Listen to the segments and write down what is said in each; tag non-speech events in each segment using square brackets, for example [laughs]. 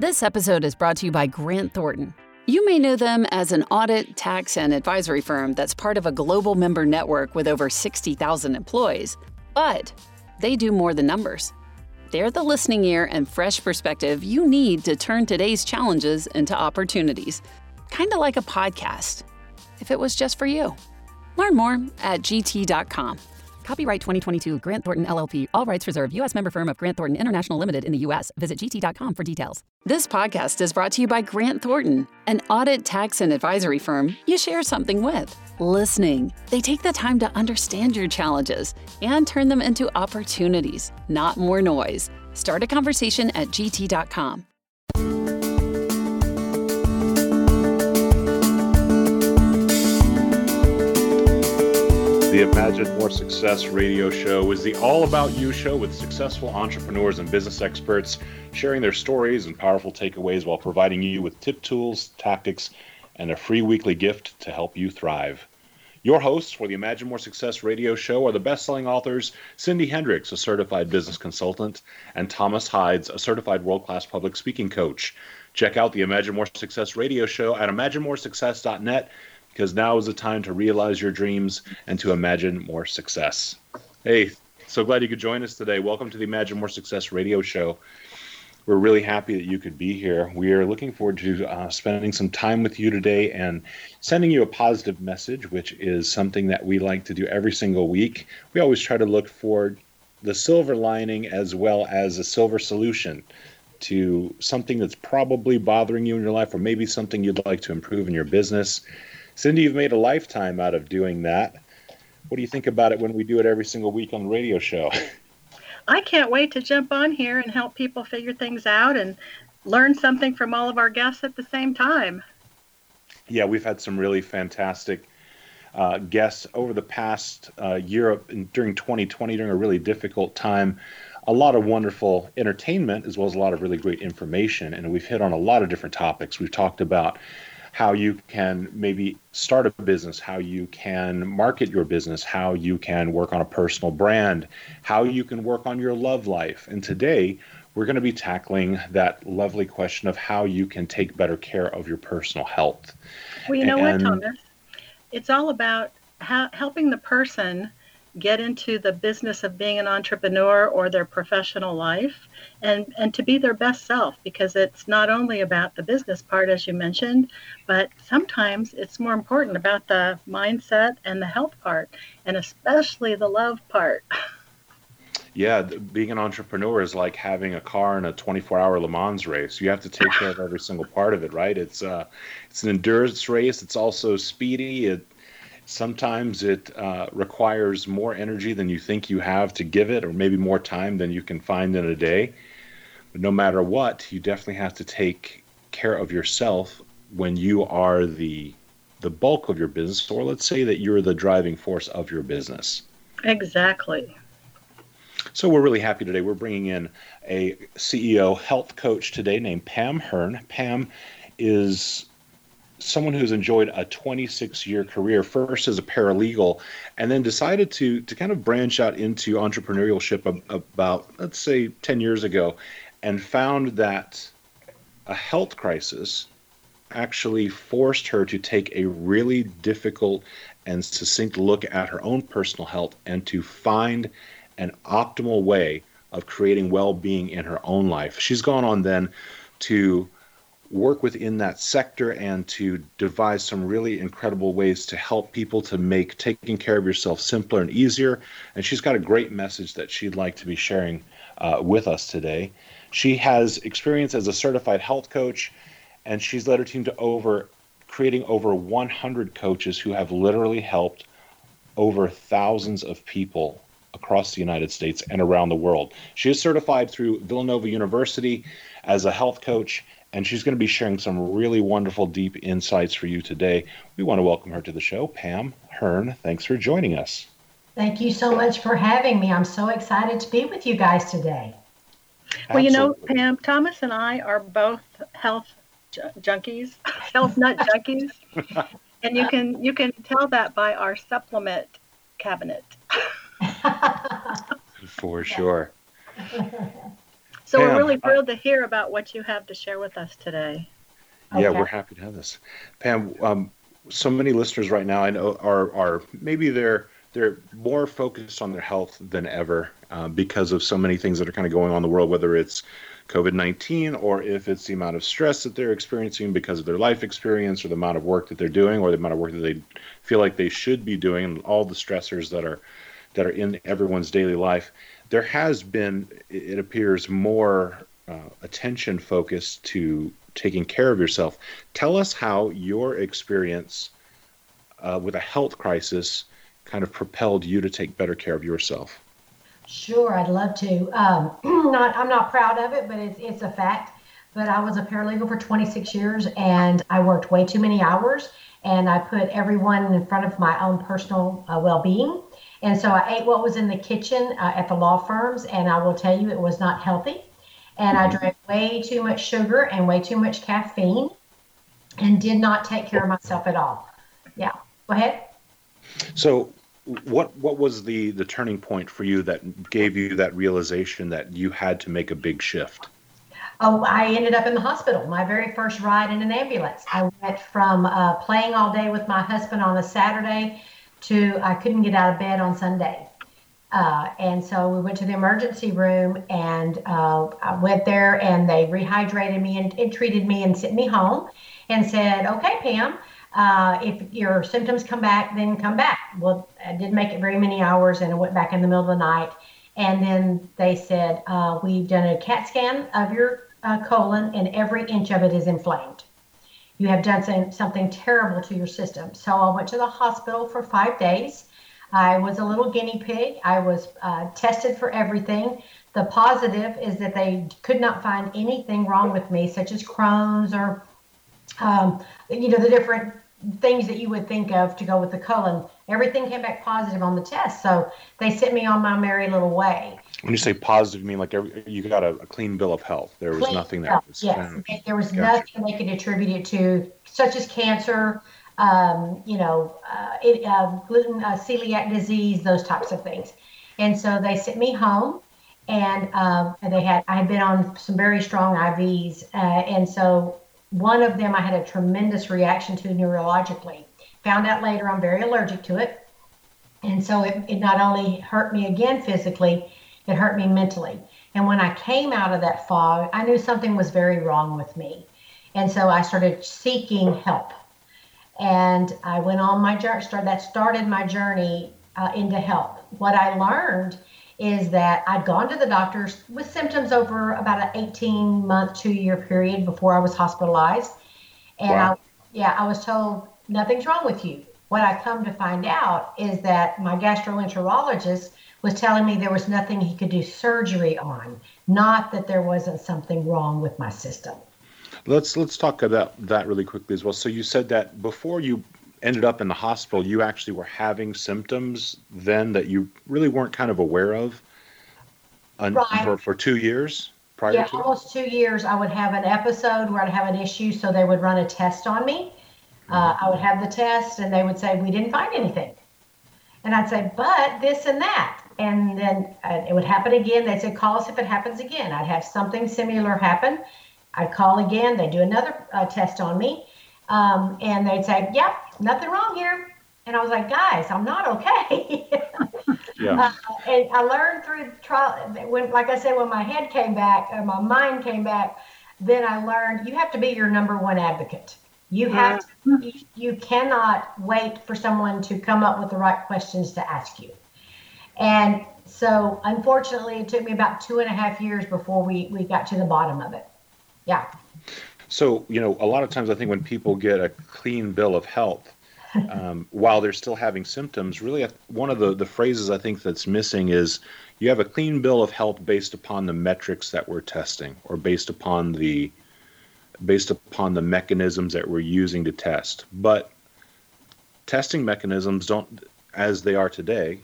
This episode is brought to you by Grant Thornton. You may know them as an audit, tax, and advisory firm that's part of a global member network with over 60,000 employees. But they do more than numbers. They're the listening ear and fresh perspective you need to turn today's challenges into opportunities. Kind of like a podcast, if it was just for you. Learn more at gt.com. Copyright 2022 Grant Thornton LLP. All rights reserved. U.S. member firm of Grant Thornton International Limited in the U.S. Visit gt.com for details. This podcast is brought to you by Grant Thornton, an audit, tax, and advisory firm you share something with. Listening. They take the time to understand your challenges and turn them into opportunities, not more noise. Start a conversation at gt.com. The Imagine More Success radio show is the all about you show with successful entrepreneurs and business experts sharing their stories and powerful takeaways while providing you with tip tools, tactics, and a free weekly gift to help you thrive. Your hosts for the Imagine More Success radio show are the best selling authors Cindy Hendricks, a certified business consultant, and Thomas Hides, a certified world class public speaking coach. Check out the Imagine More Success radio show at imaginemoresuccess.net because now is the time to realize your dreams and to imagine more success. Hey, so glad you could join us today. Welcome to the Imagine More Success radio show. We're really happy that you could be here. We are looking forward to uh, spending some time with you today and sending you a positive message, which is something that we like to do every single week. We always try to look for the silver lining as well as a silver solution to something that's probably bothering you in your life or maybe something you'd like to improve in your business. Cindy, you've made a lifetime out of doing that. What do you think about it when we do it every single week on the radio show? [laughs] I can't wait to jump on here and help people figure things out and learn something from all of our guests at the same time. Yeah, we've had some really fantastic uh, guests over the past uh, year during 2020 during a really difficult time. A lot of wonderful entertainment as well as a lot of really great information, and we've hit on a lot of different topics. We've talked about how you can maybe start a business, how you can market your business, how you can work on a personal brand, how you can work on your love life. And today, we're going to be tackling that lovely question of how you can take better care of your personal health. Well, you know and, what, Thomas? It's all about how, helping the person get into the business of being an entrepreneur or their professional life and and to be their best self because it's not only about the business part as you mentioned but sometimes it's more important about the mindset and the health part and especially the love part. [laughs] Yeah being an entrepreneur is like having a car in a 24-hour le mans race. You have to take care of every single part of it right? It's uh it's an endurance race. It's also speedy. It sometimes it uh, requires more energy than you think you have to give it or maybe more time than you can find in a day but no matter what, you definitely have to take care of yourself when you are the the bulk of your business, or let's say that you're the driving force of your business. Exactly. So we're really happy today. We're bringing in a CEO health coach today named Pam Hurn. Pam is someone who's enjoyed a 26 year career first as a paralegal and then decided to to kind of branch out into entrepreneurship about let's say 10 years ago and found that a health crisis actually forced her to take a really difficult and succinct look at her own personal health and to find an optimal way of creating well being in her own life. She's gone on then to work within that sector and to devise some really incredible ways to help people to make taking care of yourself simpler and easier. And she's got a great message that she'd like to be sharing uh, with us today. She has experience as a certified health coach, and she's led her team to over creating over 100 coaches who have literally helped over thousands of people across the United States and around the world. She is certified through Villanova University as a health coach, and she's going to be sharing some really wonderful, deep insights for you today. We want to welcome her to the show. Pam Hurn, thanks for joining us. Thank you so much for having me. I'm so excited to be with you guys today. Well, you know, Pam, Thomas and I are both health junkies, [laughs] health nut junkies, [laughs] and you can you can tell that by our supplement cabinet. [laughs] For sure. So Pam, we're really thrilled to hear about what you have to share with us today. Yeah, okay. we're happy to have this. Pam, um, so many listeners right now I know are are maybe they're they're more focused on their health than ever uh, because of so many things that are kind of going on in the world, whether it's COVID 19 or if it's the amount of stress that they're experiencing because of their life experience or the amount of work that they're doing or the amount of work that they feel like they should be doing and all the stressors that are that are in everyone's daily life. There has been, it appears, more uh, attention focused to taking care of yourself. Tell us how your experience uh, with a health crisis kind of propelled you to take better care of yourself. Sure, I'd love to. Um, [clears throat] not, I'm not proud of it, but it's it's a fact. But I was a paralegal for 26 years, and I worked way too many hours, and I put everyone in front of my own personal uh, well-being. And so I ate what was in the kitchen uh, at the law firms, and I will tell you, it was not healthy. And I drank way too much sugar and way too much caffeine, and did not take care of myself at all. Yeah, go ahead. So, what what was the the turning point for you that gave you that realization that you had to make a big shift? Oh, I ended up in the hospital. My very first ride in an ambulance. I went from uh, playing all day with my husband on a Saturday to I couldn't get out of bed on Sunday. Uh, and so we went to the emergency room and uh, I went there and they rehydrated me and, and, treated me and sent me home and said, okay, Pam, uh, if your symptoms come back, then come back. Well, I didn't make it very many hours and I went back in the middle of the night. And then they said, uh, we've done a CAT scan of your uh, colon and every inch of it is inflamed. You have done some, something terrible to your system. So I went to the hospital for five days. I was a little guinea pig. I was uh, tested for everything. The positive is that they could not find anything wrong with me, such as Crohn's or, um, you know, the different things that you would think of to go with the colon. Everything came back positive on the test. So they sent me on my merry little way. When you say positive, you mean like every, you got a, a, clean bill of health? There was clean nothing that was yes. found. There was gotcha. nothing they could attribute it to, such as cancer, um, you know, uh, it, uh, gluten, uh, celiac disease, those types of things. And so they sent me home, and, um, and they had I had been on some very strong IVs, uh, and so one of them I had a tremendous reaction to neurologically. Found out later I'm very allergic to it. And so it, it not only hurt me again physically, it hurt me mentally. And when I came out of that fog, I knew something was very wrong with me. And so I started seeking help. And I went on my journey, that started my journey uh, into help. What I learned is that I'd gone to the doctors with symptoms over about an 18 month, two year period before I was hospitalized. And wow. I, yeah, I was told nothing's wrong with you. What I come to find out is that my gastroenterologist was telling me there was nothing he could do surgery on, not that there wasn't something wrong with my system. Let's let's talk about that really quickly as well. So you said that before you ended up in the hospital, you actually were having symptoms then that you really weren't kind of aware of un- right. for, for two years prior yeah, to? almost two years. I would have an episode where I'd have an issue, so they would run a test on me. Uh, I would have the test, and they would say, We didn't find anything. And I'd say, But this and that. And then uh, it would happen again. They'd say, Call us if it happens again. I'd have something similar happen. I'd call again. They'd do another uh, test on me. Um, and they'd say, "Yep, nothing wrong here." And I was like, "Guys, I'm not okay." [laughs] yeah. Uh, and I learned through trial when, like I said, when my head came back or my mind came back, then I learned you have to be your number one advocate. You have to, you, you cannot wait for someone to come up with the right questions to ask you. And so, unfortunately, it took me about two and a half years before we, we got to the bottom of it. Yeah. So, you know, a lot of times I think when people get a clean bill of health, [laughs] um, while they're still having symptoms, really one of the, the phrases I think that's missing is you have a clean bill of health based upon the metrics that we're testing or based upon the based upon the mechanisms that we're using to test. But testing mechanisms don't as they are today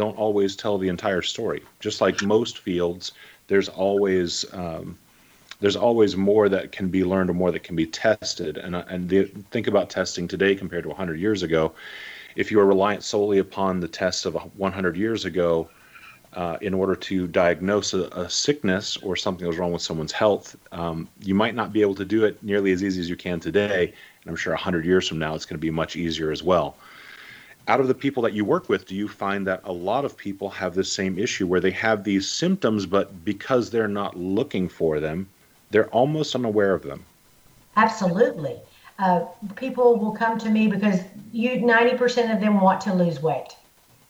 don't always tell the entire story. Just like most fields, there's always um, there's always more that can be learned or more that can be tested. And uh, and the, think about testing today compared to 100 years ago. If you are reliant solely upon the tests of 100 years ago, uh, in order to diagnose a, a, sickness or something that was wrong with someone's health. Um, you might not be able to do it nearly as easy as you can today. And I'm sure 100 years from now, it's going to be much easier as well. Out of the people that you work with, do you find that a lot of people have the same issue where they have these symptoms, but because they're not looking for them, they're almost unaware of them? Absolutely. Uh, people will come to me because you 90% of them want to lose weight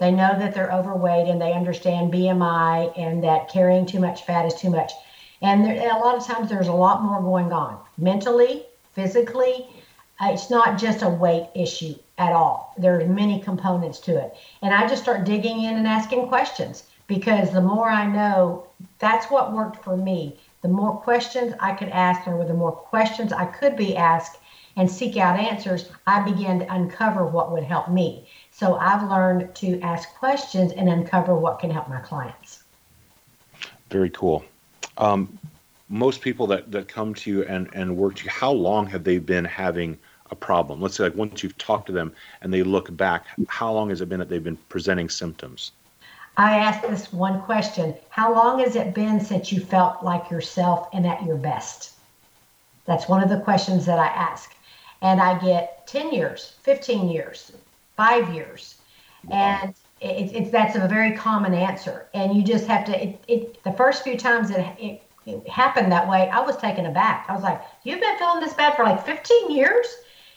they know that they're overweight and they understand BMI and that carrying too much fat is too much. And there, a lot of times there's a lot more going on mentally, physically. Uh, it's not just a weight issue at all. There are many components to it. And I just start digging in and asking questions because the more I know, that's what worked for me. The more questions I could ask, or the more questions I could be asked and seek out answers, I began to uncover what would help me. So I've learned to ask questions and uncover what can help my clients. Very cool. Um, most people that, that come to you and, and work to you, how long have they been having a problem? Let's say like once you've talked to them and they look back, how long has it been that they've been presenting symptoms? I ask this one question. How long has it been since you felt like yourself and at your best? That's one of the questions that I ask. And I get 10 years, 15 years, five years. And it, it, that's a very common answer. And you just have to, it, it the first few times it, it, it happened that way, I was taken aback. I was like, you've been feeling this bad for like 15 years?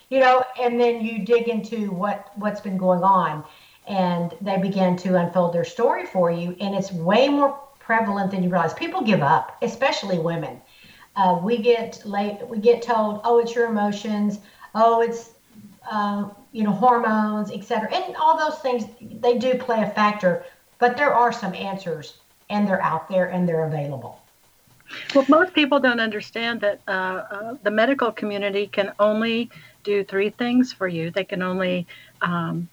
You know, and then you dig into what, what's been going on and they begin to unfold their story for you. And it's way more prevalent than you realize. People give up, especially women. Uh, we get late, we get told, oh, it's your emotions. Oh, it's uh, you know, hormones, et cetera. And all those things, they do play a factor, but there are some answers and they're out there and they're available. Well, most people don't understand that uh, uh, the medical community can only do three things for you. They can only um,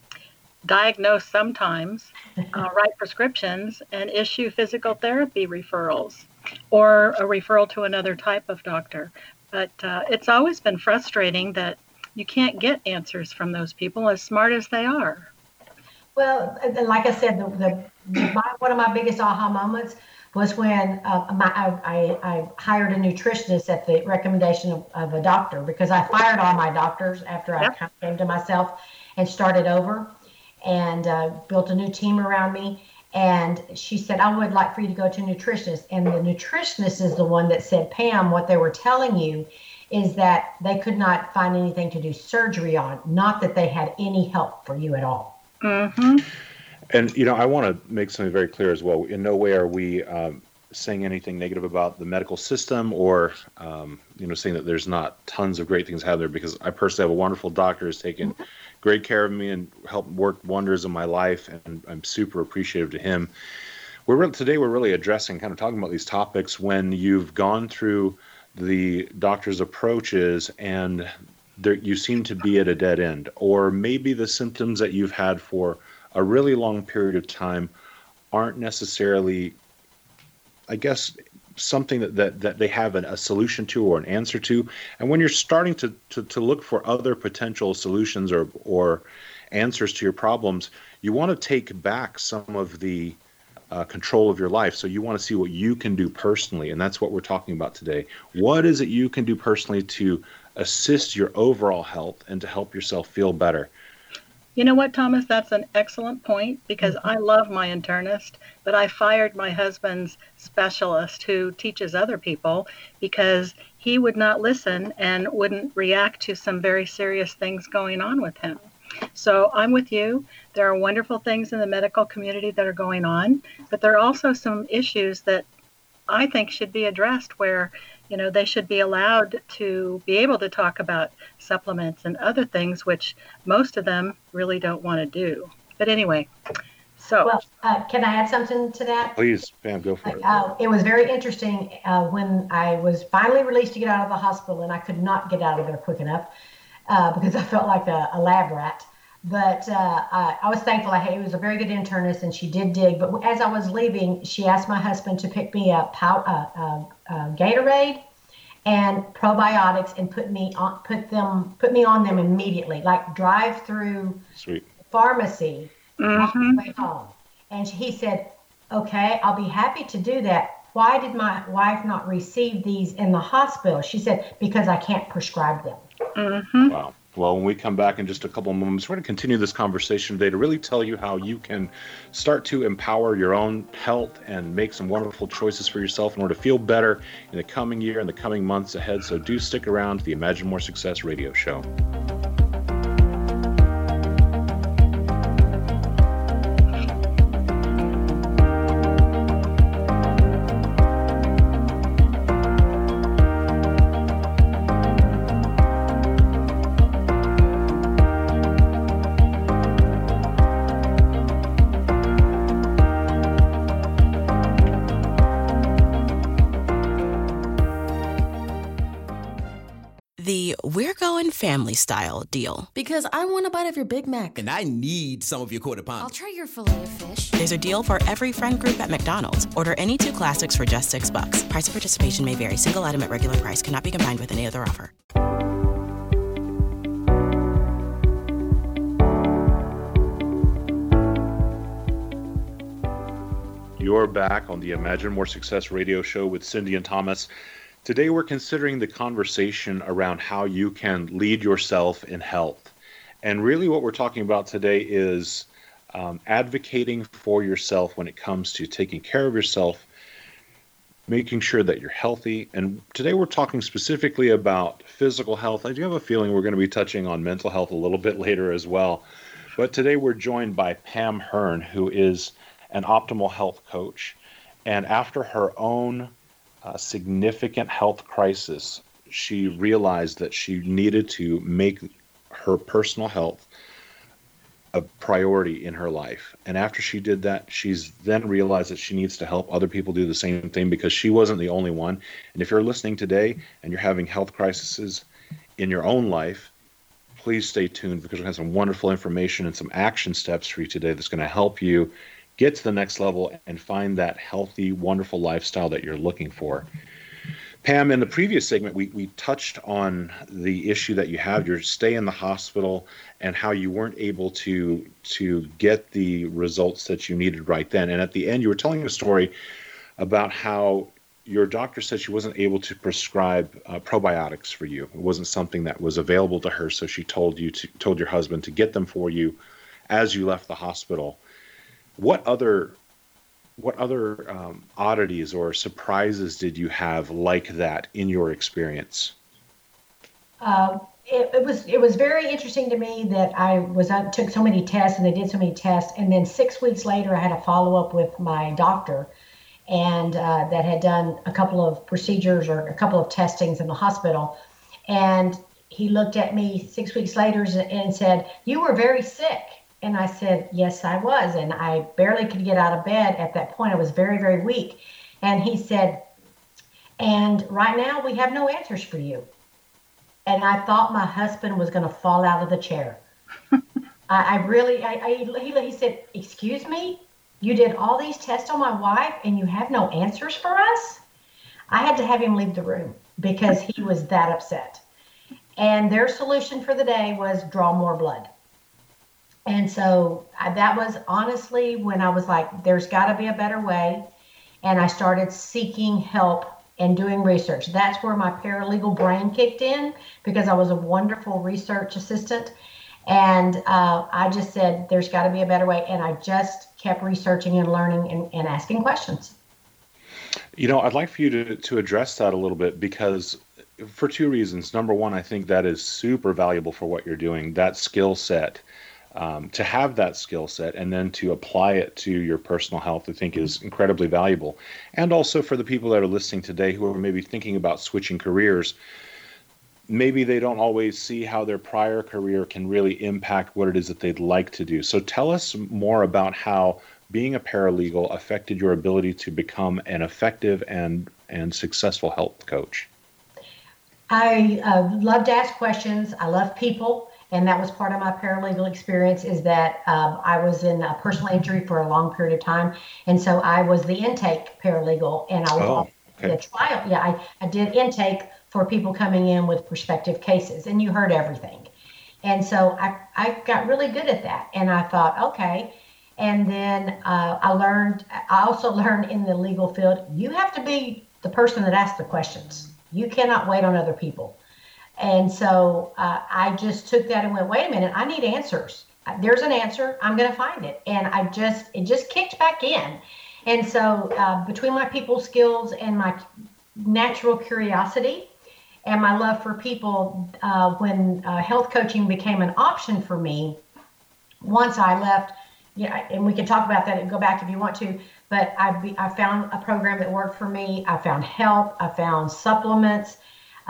diagnose sometimes, [laughs] uh, write prescriptions, and issue physical therapy referrals or a referral to another type of doctor. But uh, it's always been frustrating that you can't get answers from those people as smart as they are. Well, like I said, the, the my, one of my biggest aha moments was when uh, my, I, I, hired a nutritionist at the recommendation of, of, a doctor because I fired all my doctors after. I came to myself and started over and uh, built a new team around me. And she said, I would like for you to go to a nutritionist. And the nutritionist is the one that said, Pam, what they were telling you is that they could not find anything to do surgery on, not that they had any help for you at all. Mm-hmm. And, you know, I want to make something very clear as well. In no way are we um, saying anything negative about the medical system or, um, you know, saying that there's not tons of great things out there because I personally have a wonderful doctor who's taken great care of me and helped work wonders in my life. And I'm super appreciative to him. We're today we're really addressing kind of talking about these topics when you've gone through the doctor's approaches and there, you seem to be at a dead end or maybe the symptoms that you've had for a really long period of time aren't necessarily i guess something that, that, that they have an, a solution to or an answer to and when you're starting to, to, to look for other potential solutions or, or answers to your problems you want to take back some of the uh, control of your life. So you want to see what you can do personally, and that's what we're talking about today. What is it you can do personally to assist your overall health and to help yourself feel better? You know what, Thomas? That's an excellent point because mm-hmm. I love my internist, but I fired my husband's specialist who teaches other people because he would not listen and wouldn't react to some very serious things going on with him. So I'm with you. There are wonderful things in the medical community that are going on, but there are also some issues that I think should be addressed where, you know, they should be allowed to be able to talk about supplements and other things, which most of them really don't want to do. But anyway, so. Well, uh, can I add something to that? Please, Pam, go for it. Uh, it was very interesting uh, when I was finally released to get out of the hospital, and I could not get out of there quick enough uh, because I felt like a, a lab rat. But uh, I, I, was thankful. I had, it was a very good internist, and she did dig. But as I was leaving, she asked my husband to pick me up pow, uh, Gatorade and probiotics and put me on put them put me on them immediately, like drive through pharmacy mm-hmm. way home. And he said, okay, I'll be happy to do that. Why did my wife not receive these in the hospital? She said, because I can't prescribe them. Mm-hmm. Wow. Well, when we come back in just a couple of moments, we're going to continue this conversation today to really tell you how you can start to empower your own health and make some wonderful choices for yourself in order to feel better in the coming year and the coming months ahead. So do stick around to the Imagine More Success radio show. Family style deal. Because I want a bite of your Big Mac. And I need some of your quarter pound. I'll try your filet of fish. There's a deal for every friend group at McDonald's. Order any two classics for just six bucks. Price of participation may vary. Single item at regular price cannot be combined with any other offer. You're back on the Imagine More Success radio show with Cindy and Thomas. Today, we're considering the conversation around how you can lead yourself in health. And really, what we're talking about today is um, advocating for yourself when it comes to taking care of yourself, making sure that you're healthy. And today, we're talking specifically about physical health. I do have a feeling we're going to be touching on mental health a little bit [laughs] later as well. But today, we're joined by Pam Hurn, who is an optimal health coach. And after her own a significant health crisis, she realized that she needed to make her personal health a priority in her life. And after she did that, she's then realized that she needs to help other people do the same thing because she wasn't the only one. And if you're listening today and you're having health crises in your own life, please stay tuned because we have some wonderful information and some action steps for you today that's going to help you get to the next level and find that healthy, wonderful lifestyle that you're looking for. Pam, in the previous segment, we, we touched on the issue that you have, your stay in the hospital, and how you weren't able to to get the results that you needed right then. And at the end, you were telling a story about how your doctor said she wasn't able to prescribe uh, probiotics for you. It wasn't something that was available to her, so she told you to told your husband to get them for you as you left the hospital. What other what other um, oddities or surprises did you have like that in your experience? Uh, it, it, was it was very interesting to me that I was I took so many tests and they did so many tests, and then six weeks later I had a follow up with my doctor, and uh, that had done a couple of procedures or a couple of testings in the hospital, and he looked at me six weeks later and said, "You were very sick." And I said, Yes, I was. And I barely could get out of bed at that point. I was very, very weak. And he said, And right now we have no answers for you. And I thought my husband was going to fall out of the chair. [laughs] I, I, really, I, I he, he said, Excuse me? You did all these tests on my wife and you have no answers for us? I had to have him leave the room because he was that upset. And their solution for the day was draw more blood. And so I, that was honestly when I was like, there's got to be a better way. And I started seeking help and doing research. That's where my paralegal brain kicked in because I was a wonderful research assistant. And uh, I just said, there's got to be a better way. And I just kept researching and learning and, and asking questions. You know, I'd like for you to, to address that a little bit because for two reasons. Number one, I think that is super valuable for what you're doing, that skill set um, to have that skill set and then to apply it to your personal health, I think is incredibly valuable. And also for the people that are listening today who are maybe thinking about switching careers, maybe they don't always see how their prior career can really impact what it is that they'd like to do. So tell us more about how being a paralegal affected your ability to become an effective and, and successful health coach. I uh, love to ask questions. I love people and that was part of my paralegal experience is that um, i was in a personal injury for a long period of time and so i was the intake paralegal and i was oh, okay. the trial yeah I, I did intake for people coming in with prospective cases and you heard everything and so I, I got really good at that and i thought okay And then uh, I learned, I also [laughs] learned in the legal field, you have to be the person that asks the questions. You cannot wait on other people. And so uh, I just took that and went, wait a minute, I need answers. There's an answer. I'm going to find it. And I just, it just kicked back in. And so uh, between my people skills and my natural curiosity and my love for people, uh, when uh, health coaching became an option for me, once I left, yeah, and we can talk about that and go back if you want to. But I, I found a program that worked for me. I found help. I found supplements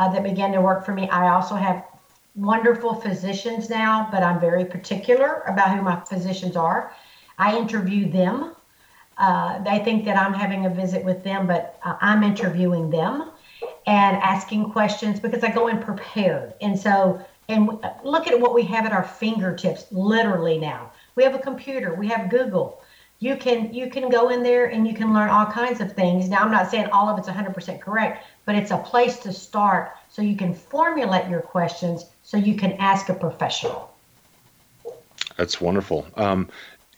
uh, that began to work for me. I also have wonderful physicians now, but I'm very particular about who my physicians are. I interview them. Uh, they think that I'm having a visit with them, but uh, I'm interviewing them and asking questions because I go in prepared. And so, and look at what we have at our fingertips literally now. We have a computer, we have Google. You can you can go in there and you can learn all kinds of things. Now I'm not saying all of it's 100% correct, but it's a place to start so you can formulate your questions so you can ask a professional. That's wonderful. Um,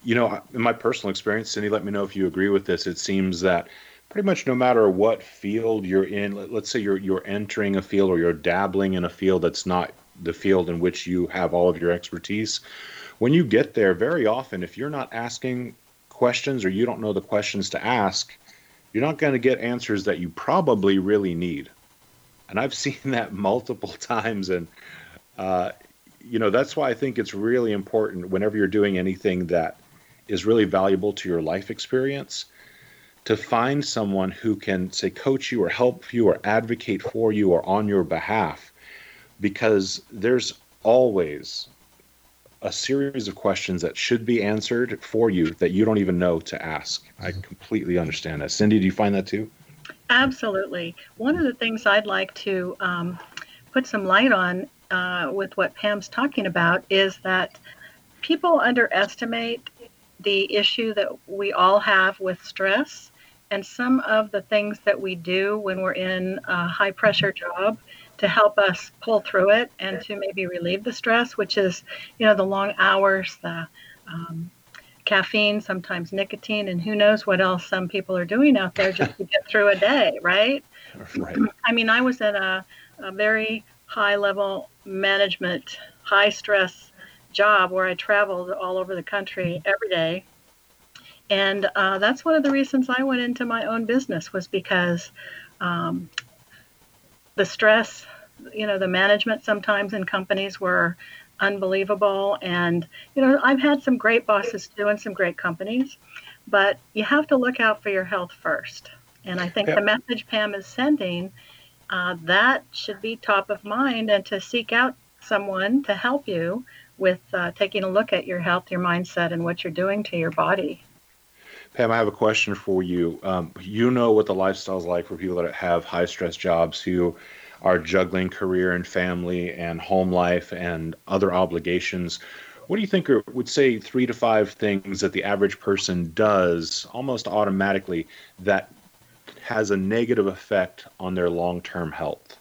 you know, in my personal experience, Cindy, let me know if you agree with this. It seems that pretty much no matter what field you're in, let's say you're you're entering a field or you're dabbling in a field that's not the field in which you have all of your expertise, when you get there, very often, if you're not asking questions or you don't know the questions to ask, you're not going to get answers that you probably really need. And I've [laughs] seen that multiple times. And, uh, you know, that's why I think it's really important whenever you're doing anything that is really valuable to your life experience to find someone who can, say, coach you or help you or advocate for you or on your behalf. Because there's always a series of questions that should be answered for you that you don't even know to ask. I completely understand that. Cindy, do you find that too? Absolutely. One of the things I'd like to um, put some light on uh, with what Pam's talking about is that people underestimate the issue that we all have with stress and some of the things that we do when we're in a high pressure job to help us pull through it and to maybe relieve the stress, which is, you know, the long hours, the um, caffeine, sometimes nicotine, and who knows what else some people are doing out there just to get through a day, [laughs] right? Right. I mean, I was in a, a very high level management, high stress job where I traveled all over the country every day. And uh, that's one of the reasons I went into my own business was because um, the stress, you know, the management sometimes in companies were unbelievable. And, you know, I've had some great bosses too and some great companies, but you have to look out for your health first. And I think the message Pam is sending, uh, that should be top of mind and to seek out someone to help you with uh, taking a look at your health, your mindset, and what you're doing to your body. Pam, I have a question for you. Um, you know what the lifestyle is like for people that have high stress jobs who are juggling career and family and home life and other obligations. What do you think are, would say three to five things that the average person does almost automatically that has a negative effect on their long term health?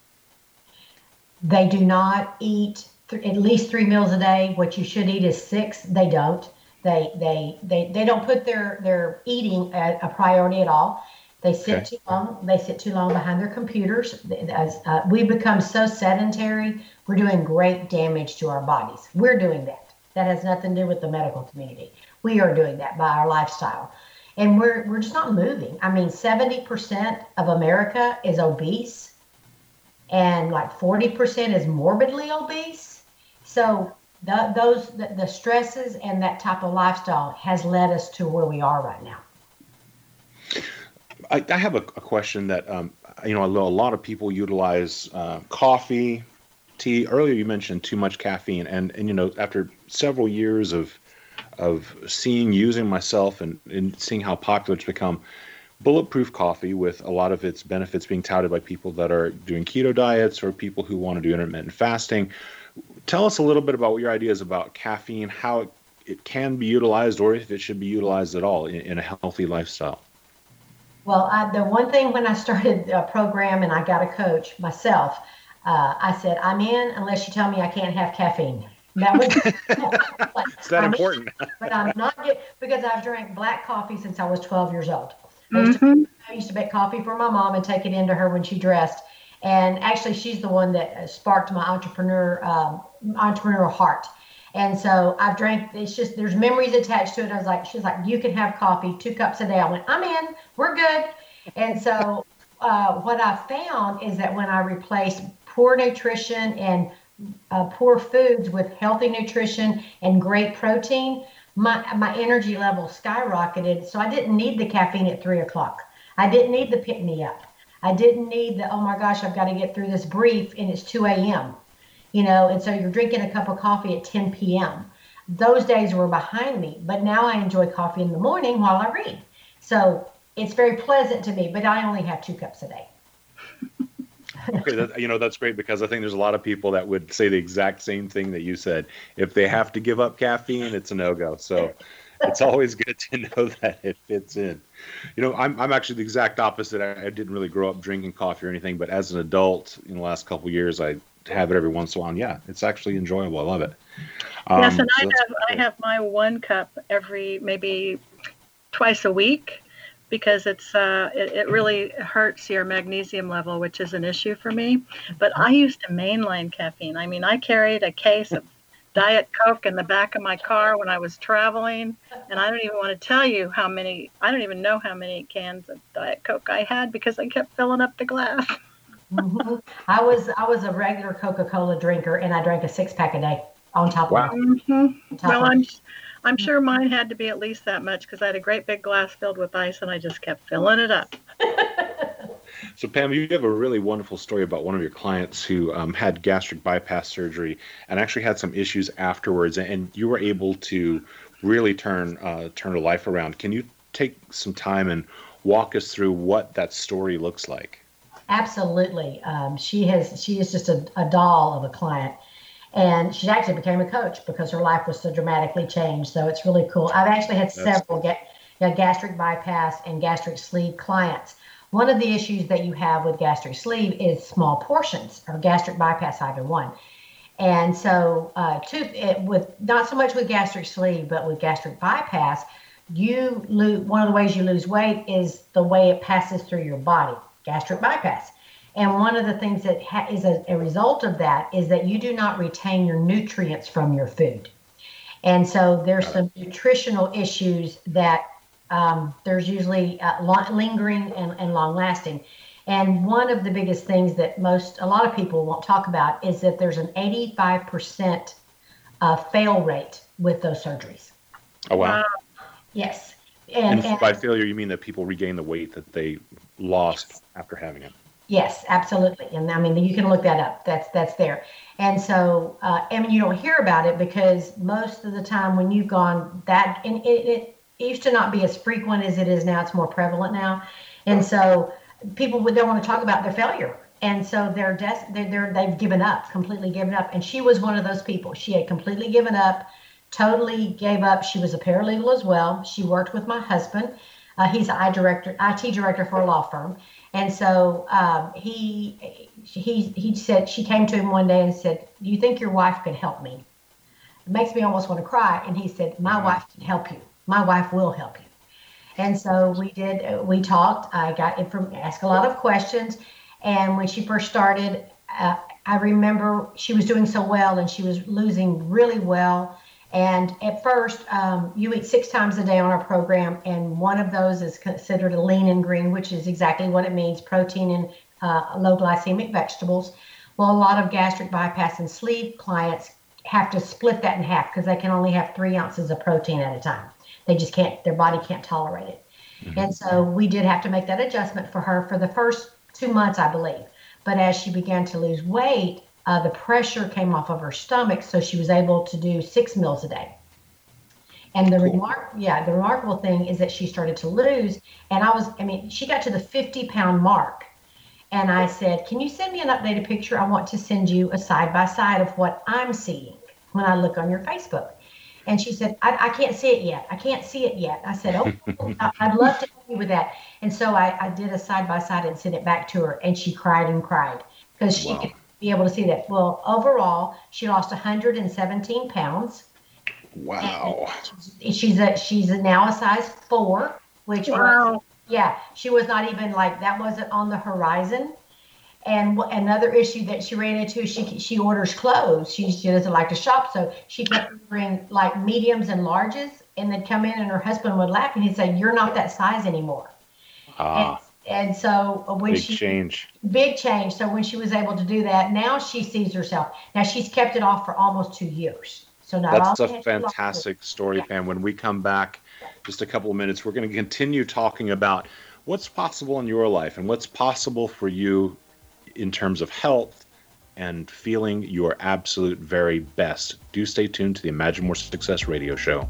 They do not eat th- at least three meals a day. What you should eat is six. They don't. They they they they don't put their their eating a, a priority at all. They sit okay. too long. They sit too long behind their computers. As uh, we become so sedentary, we're doing great damage to our bodies. We're doing that. That has nothing to do with the medical community. We are doing that by our lifestyle, and we're we're just not moving. I mean, seventy percent of America is obese, and like forty percent is morbidly obese. So the, those the, the stresses and that type of lifestyle has led us to where we are right now. I, I have a, a, question that um, you know a lot of people utilize uh, coffee, tea. Earlier you mentioned too much caffeine, and and you know after several years of of seeing using myself and, and seeing how popular it's become, bulletproof coffee with a lot of its benefits being touted by people that are doing keto diets or people who want to do intermittent fasting Tell us a little bit about what your ideas about caffeine, how it, it can be utilized, or if it should be utilized at all in, in a healthy lifestyle. Well, I, the one thing when I started a program and I got a coach myself, uh, I said, I'm in unless you tell me I can't have caffeine. That was. [laughs] Is that I'm- important? but I'm not get, because I've drank black coffee since I was 12 years old. I Mm-hmm. used, to, I used to make coffee for my mom and take it into her when she dressed. And actually, she's the one that uh, sparked my entrepreneur um, entrepreneurial heart. And so I've drank. It's just there's memories attached to it. I was like, she's like, you can have coffee two cups a day. I went, I'm in. We're good. And so uh, what I found is that when I replace poor nutrition and uh, poor foods with healthy nutrition and great protein, my my energy level skyrocketed. So I didn't need the caffeine at three o'clock. I didn't need the pick me up. I didn't need the oh my gosh, I've got to get through this brief and it's 2 a.m. You know, and so you're drinking a cup of coffee at 10 p.m. Those days were behind me, but now I enjoy coffee in the morning while I read. So it's very pleasant to me, but I only have two cups a day. okay, that, you know that's great because I think there's a lot of people that would say the exact same thing that you said. If they have to give up caffeine, it's a no go. So it's always good to know [laughs] that it fits in. You know, I'm I'm actually the exact opposite. I, I didn't really grow up drinking coffee or anything, but as an adult, in the last couple of years, I have it every once in a while. And yeah, it's actually enjoyable. I love it. yes, Um, and I so that's have I have my one cup every maybe twice a week because it's uh, it, it really hurts your magnesium level, which is an issue for me. But I used to mainline caffeine. I mean, I carried a case of Diet Coke in the back of my car when I was traveling, and I don't even want to tell you how many. I don't even know how many cans of Diet Coke I had because I kept filling up the glass. Mhm. [laughs] I was I was a regular Coca-Cola drinker, and I drank a six pack a day on top Wow. of hmm on top Well, of- I'm I'm sure mine had to be at least that much because I had a great big glass filled with ice and I just kept filling it up. [laughs] So Pam, you have a really wonderful story about one of your clients who um, had gastric bypass surgery and actually had some issues afterwards, and you were able to really turn uh, turn her life around. Can you take some time and walk us through what that story looks like? Absolutely. Um, she has she is just a, a doll of a client. And she actually became a coach because her life was so dramatically changed. So it's really cool. I've actually had That's- several ga- yeah, gastric bypass and gastric sleeve clients. One of the issues that you have with gastric sleeve is small portions, or gastric bypass, either one. And so, uh, two, it, with not so much with gastric sleeve, but with gastric bypass, you lose one of the ways you lose weight is the way it passes through your body, gastric bypass. And one of the things that ha- is a, a result of that is that you do not retain your nutrients from your food. And so there's some nutritional issues that um, there's usually uh, lingering and, and long lasting. And one of the biggest things that most, a lot of people won't talk about is that there's an 85% uh, fail rate with those surgeries. Oh wow! Wow. Yes. and And, and by failure, you mean that people regain the weight that they lost after having it? Yes, absolutely. And I mean, you can look that up. That's that's there. And so, uh, I mean, you don't hear about it because most of the time when you've gone that, and it, it used to not be as frequent as it is now. It's more prevalent now, and so people would don't want to talk about their failure, and so they're des- they're, they're they've given up, completely given up. And she was one of those people. She had completely given up, totally gave up. She was a paralegal as well. She worked with my husband. Uh, he's an IT director, IT director for a law firm. And so um, he he he said she came to him one day and said, "Do you think your wife could help me?" It makes me almost want to cry. And he said, "My wife can help you. My wife will help you." And so we did. We talked. I got asked a lot of questions. And when she first started, uh, I remember she was doing so well and she was losing really well. And at first, um, you eat six times a day on our program, and one of those is considered a lean and green, which is exactly what it means protein and uh, low glycemic vegetables. Well, a lot of gastric bypass and sleeve clients have to split that in half because they can only have three ounces of protein at a time. They just can't, their body can't tolerate it. And so we did have to make that adjustment for her for the first two months, I believe. But as she began to lose weight, uh, the pressure came off of her stomach, so she was able to do six meals a day. And the remark, yeah, the remarkable thing is that she started to lose, and I was, I mean, she got to the 50 pound mark, and I said, "Can you send me an updated picture? I want to send you a side by side of what I'm seeing when I look on your Facebook." And she said, I, I can't see it yet. I can't see it yet. I said, Oh, [laughs] I- I'd love to help you with that. And so I, I did a side by side and sent it back to her, and she cried and cried because she Wow. could, be able to see that. Well, overall, she lost 117 pounds. Wow. She's, she's a she's a now a size four, which Wow. was yeah, she was not even like that wasn't on the horizon. And wh- another issue that she ran into, she she orders clothes. She, she doesn't like to shop, so she kept ordering like mediums and larges, and they'd come in, and her husband would laugh, and he'd say, "You're not that size anymore." Ah, And, and so uh, when big she change. big change. So when she was able to do that, now she sees herself. Now she's kept it off for almost two years. So That's a has she lost it- fantastic story, Yeah. Pam. When we come back, just a couple of minutes, we're going to continue talking about what's possible in your life and what's possible for you in terms of health and feeling your absolute very best. Do stay tuned to the Imagine More Success radio show.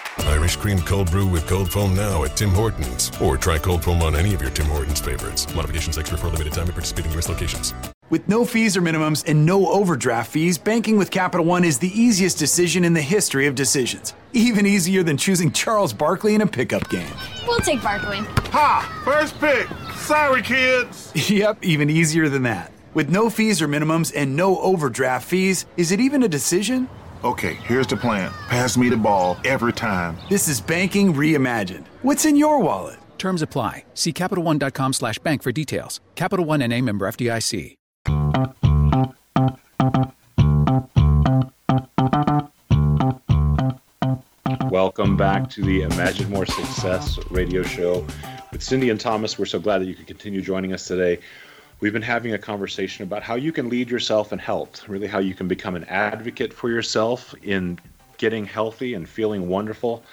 Irish cream cold brew with cold foam now at Tim Hortons. Or try cold foam on any of your Tim Hortons favorites. Modifications extra for a limited time at participating U.S. locations. With no fees or minimums and no overdraft fees, banking with Capital One is the easiest decision in the history of decisions. Even easier than choosing Charles Barkley in a pickup game. We'll take Barkley. Ha! First pick. Sorry, kids. [laughs] Yep, even easier than that. With no fees or minimums and no overdraft fees, is it even a decision? Okay, here's the plan. Pass me the ball every time. This is banking reimagined. What's in your wallet? Terms apply. See CapitalOne.com slash bank for details. Capital One and a member FDIC. Welcome back to the Imagine More Success radio show with Cindy and Thomas. We're so glad that you could continue joining us today. We've been having a conversation about how you can lead yourself in health, really, how you can become an advocate for yourself in getting healthy and feeling wonderful.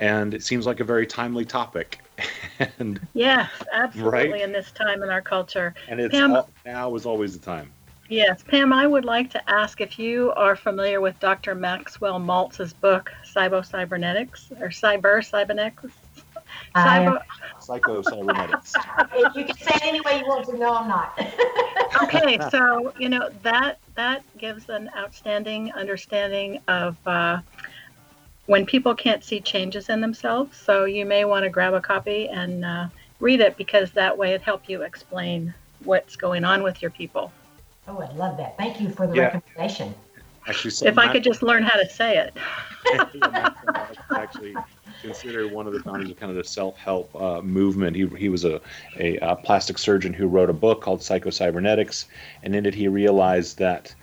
And it seems like a very timely topic. [laughs] and Yes, absolutely. Right? In this time in our culture, and it's Pam- all, now is always the time. Yes, Pam, I would like to ask if you are familiar with Dr. Maxwell Maltz's book, Cybo Cybernetics or Cyber Cybernetics. I. Cyber, Psycho cybernetics. If [laughs] you can say it any way you want to. No, I'm not. [laughs] okay, so you know that that gives an outstanding understanding of uh, when people can't see changes in themselves. So you may want to grab a copy and uh, read it because that way it help you explain what's going on with your people. Oh, I love that. Thank you for the Yeah. recommendation. Actually, so If I could just learn how to say it. Maxwell Maltz is actually considered one of the founders of kind of the self-help uh, movement. He, he was a, a, uh plastic surgeon who wrote a book called Psychocybernetics, and in it he realized that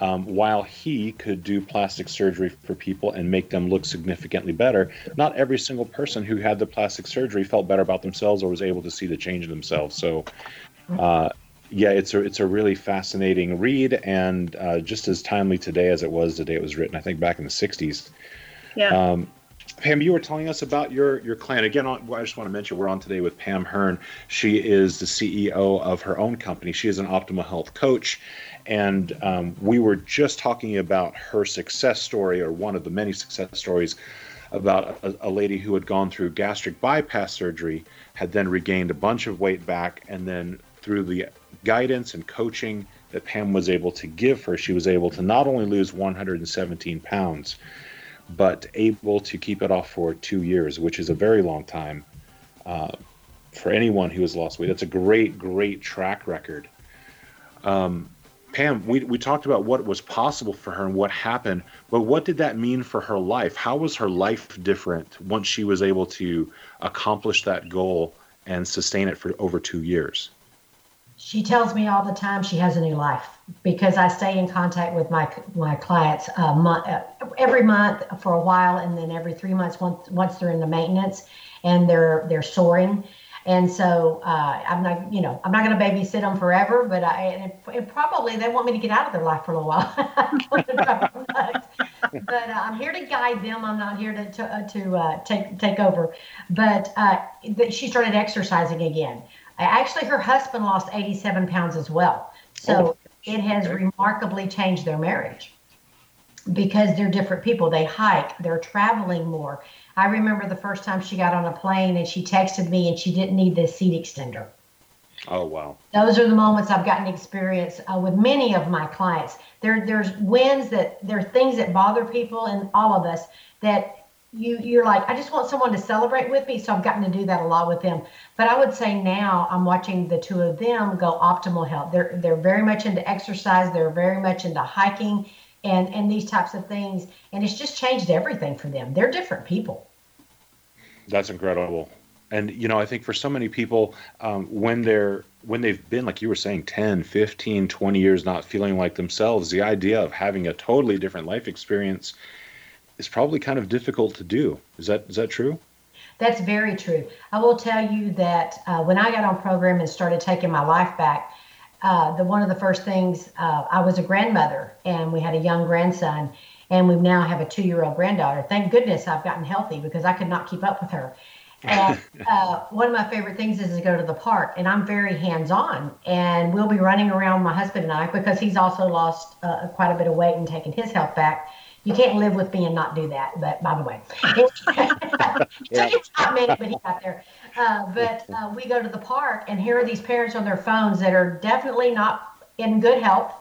um, while he could do plastic surgery for people and make them look significantly better, not every single person who had the plastic surgery felt better about themselves or was able to see the change in themselves. So. Uh, yeah, it's a it's a really fascinating read and uh, just as timely today as it was the day it was written. I think back in the '60s. Yeah. Um, Pam, you were telling us about your your client again. I just want to mention we're on today with Pam Hurn. She is the CEO of her own company. She is an optimal health coach, and um, we were just talking about her success story, or one of the many success stories, about a, a lady who had gone through gastric bypass surgery, had then regained a bunch of weight back, and then through the guidance and coaching that Pam was able to give her, she was able to not only lose 117 pounds but able to keep it off for two years, which is a very long time uh, for anyone who has lost weight. That's a great, great track record. Um, Pam, we, we talked about what was possible for her and what happened, but what did that mean for her life? How was her life different once she was able to accomplish that goal and sustain it for over two years? She tells me all the time she has a new life because I stay in contact with my my clients uh, month, uh, every month for a while, and then every three months once once they're in the maintenance and they're they're soaring. And so uh, I'm not, you know, I'm not going to babysit them forever, but I and it, probably they want me to get out of their life for a little while. [laughs] but uh, I'm here to guide them. I'm not here to to, uh, to uh, take take over. But she started exercising again. Actually, her husband lost 87 pounds as well. So oh, it has remarkably changed their marriage because they're different people. They hike, they're traveling more. I remember the first time she got on a plane and she texted me and she didn't need the seat extender. Oh wow! Those are the moments I've gotten experience uh, with many of my clients. There, there's wins that there are things that bother people and all of us that you you're like I just want someone to celebrate with me. So I've gotten to do that a lot with them. But I would say now I'm watching the two of them go optimal health. They're they're very much into exercise. They're very much into hiking and and these types of things. And it's just changed everything for them. They're different people. That's incredible. And you know, I think for so many people, um, when they're when they've been like you were saying 10 15 20 years not feeling like themselves the idea of having a totally different life experience is probably kind of difficult to do is that is that true that's very true i will tell you that uh, when i got on program and started taking my life back uh, the one of the first things uh, i was a grandmother and we had a young grandson and we now have a two year old granddaughter. Thank goodness I've gotten healthy because I could not keep up with her. And [laughs] uh, one of my favorite things is to go to the park, and I'm very hands on. And we'll be running around, my husband and I, because he's also lost uh, quite a bit of weight and taken his health back. You can't live with me and not do that. But by the way, it took a minute, but he got there. Uh, but uh, we go to the park, and here are these parents on their phones that are definitely not in good health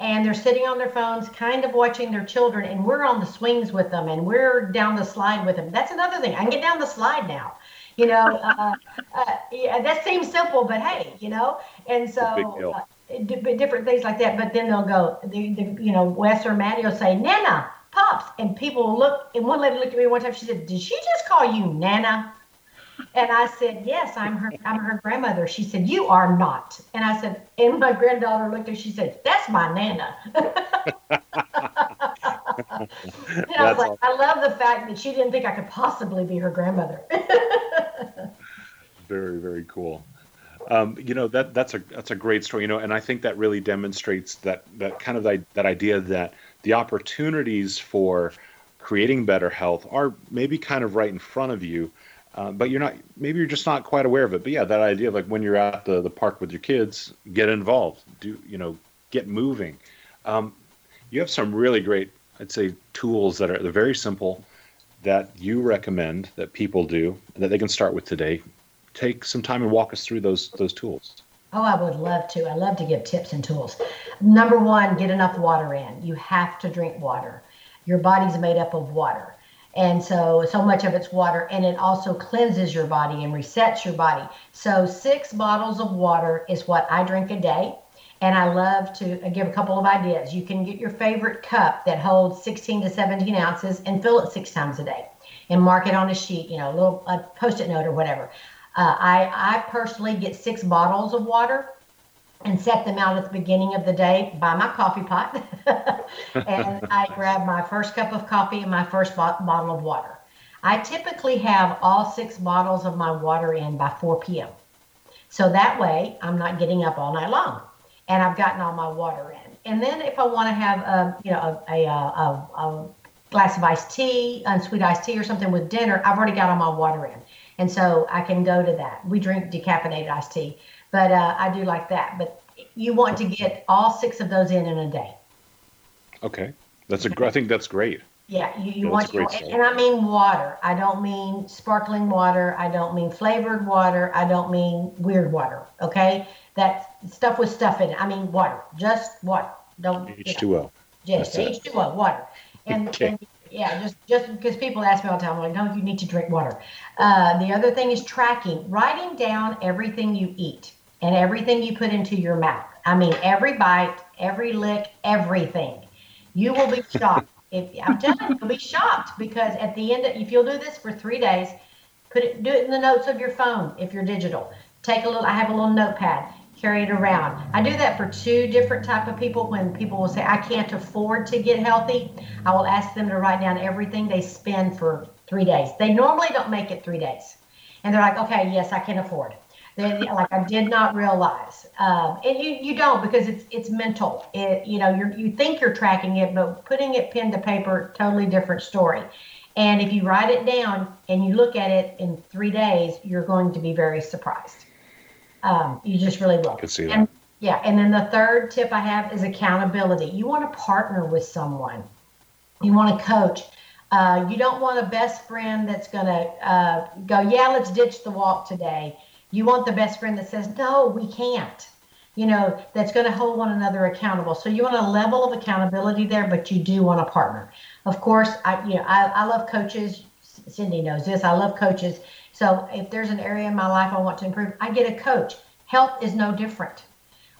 and they're sitting on their phones, kind of watching their children, and we're on the swings with them, and we're down the slide with them. That's another thing. I can get down the slide now. You know, uh, uh, yeah, that seems simple, but hey, you know, and so uh, different things like that. But then they'll go, the, the, you know, Wes or Maddie will say, Nana, and people look. And one lady looked at me one time. She said, "Did she just call you Nana?" And I said, Yes, I'm her I'm her grandmother. She said, You are not. And I said, and my granddaughter looked at her, she said, That's my nana. [laughs] and I was like, awesome. I love the fact that she didn't think I could possibly be her grandmother. [laughs] very, very cool. Um, you know that that's a that's a great story. You know, and I think that really demonstrates that that kind of that, that idea that the opportunities for creating better health are maybe kind of right in front of you, uh, but you're not maybe you're just not quite aware of it. But yeah that idea of like when you're at the, the park with your kids get involved do you know get moving. Um, you have some really great i'd say tools that are they're very simple that you recommend that people do that they can start with today. Take some time and walk us through those those tools Oh, I would love to. I love to give tips and tools. Number one, get enough water in. You have to drink water. Your body's made up of water. And so, so much of it's water, and it also cleanses your body and resets your body. So, six bottles of water is what I drink a day. And I love to uh, give a couple of ideas. You can get your favorite cup that holds 16 to 17 ounces and fill it six times a day and mark it on a sheet, you know, a little a post-it note or whatever. Uh, I, I personally get six bottles of water and set them out at the beginning of the day by my coffee pot. [laughs] and I [laughs] grab my first cup of coffee and my first bo- bottle of water. I typically have all six bottles of my water in by 4 p.m. So that way I'm not getting up all night long and I've gotten all my water in. And then if I want to have a, you know, a, a, a, a glass of iced tea, unsweet iced tea or something with dinner, I've already got all my water in. And so I can go to that. We drink decaffeinated iced tea. But uh, I do like that. But you want to get all six of those in in a day. Okay, that's a. I think that's great. Yeah, you, you want to, and I mean water. I don't mean sparkling water. I don't mean flavored water. I don't mean weird water. Okay, that stuff with stuff in it. I mean water, just water. Don't H2O. Yes, H2O, water. And, okay. and yeah, just just because people ask me all the time, I'm like, no, you need to drink water. Uh, the other thing is tracking, writing down everything you eat and everything you put into your mouth. I mean, every bite, every lick, everything. You will be shocked. [laughs] if I'm telling you, you'll be shocked because at the end, of, if you'll do this for three days, put it, do it in the notes of your phone if you're digital. Take a little. I have a little notepad. Carry it around. I do that for two different type of people. When people will say, "I can't afford to get healthy," I will ask them to write down everything they spend for three days. They normally don't make it three days and they're like, okay, yes, I can afford. Then like I did not realize, um, and you you don't because it's it's mental. It you know you you think you're tracking it, but putting it pen to paper, totally different story. And if you write it down and you look at it in three days, you're going to be very surprised. Um, you just really will. I can see that. And, yeah, and then the third tip I have is accountability. You want to partner with someone. You want to coach. Uh, you don't want a best friend that's going to uh, go, yeah, let's ditch the walk today. You want the best friend that says, no, we can't. You know, that's going to hold one another accountable. So you want a level of accountability there, but you do want a partner. Of course, I you know I, I love coaches. Cindy knows this. I love coaches. So if there's an area in my life I want to improve, I get a coach. Health is no different.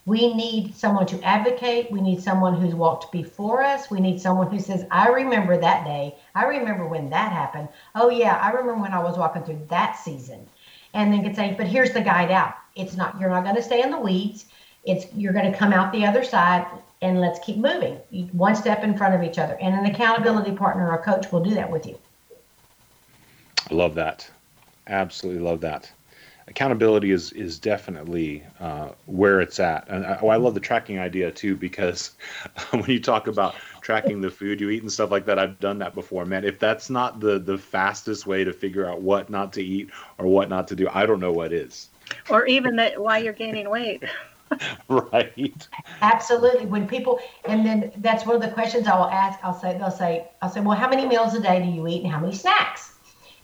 We need someone to advocate. We need someone who's walked before us. We need someone who says, I remember that day. I remember when that happened. Oh, yeah, I remember when I was walking through that season. And then can say, but here's the guide out. It's not, you're not going to stay in the weeds. It's, you're going to come out the other side and let's keep moving one step in front of each other. And an accountability partner or coach will do that with you. I love that. Absolutely love that. Accountability is is definitely uh, where it's at, and I, oh, I love the tracking idea too because [laughs] when you talk about tracking the food you eat and stuff like that, I've done that before, man. If that's not the the fastest way to figure out what not to eat or what not to do, I don't know what is. Or even that why you're gaining weight. [laughs] [laughs] right. Absolutely. When people, and then that's one of the questions I will ask. I'll say, they'll say, I'll say, well, how many meals a day do you eat and how many snacks?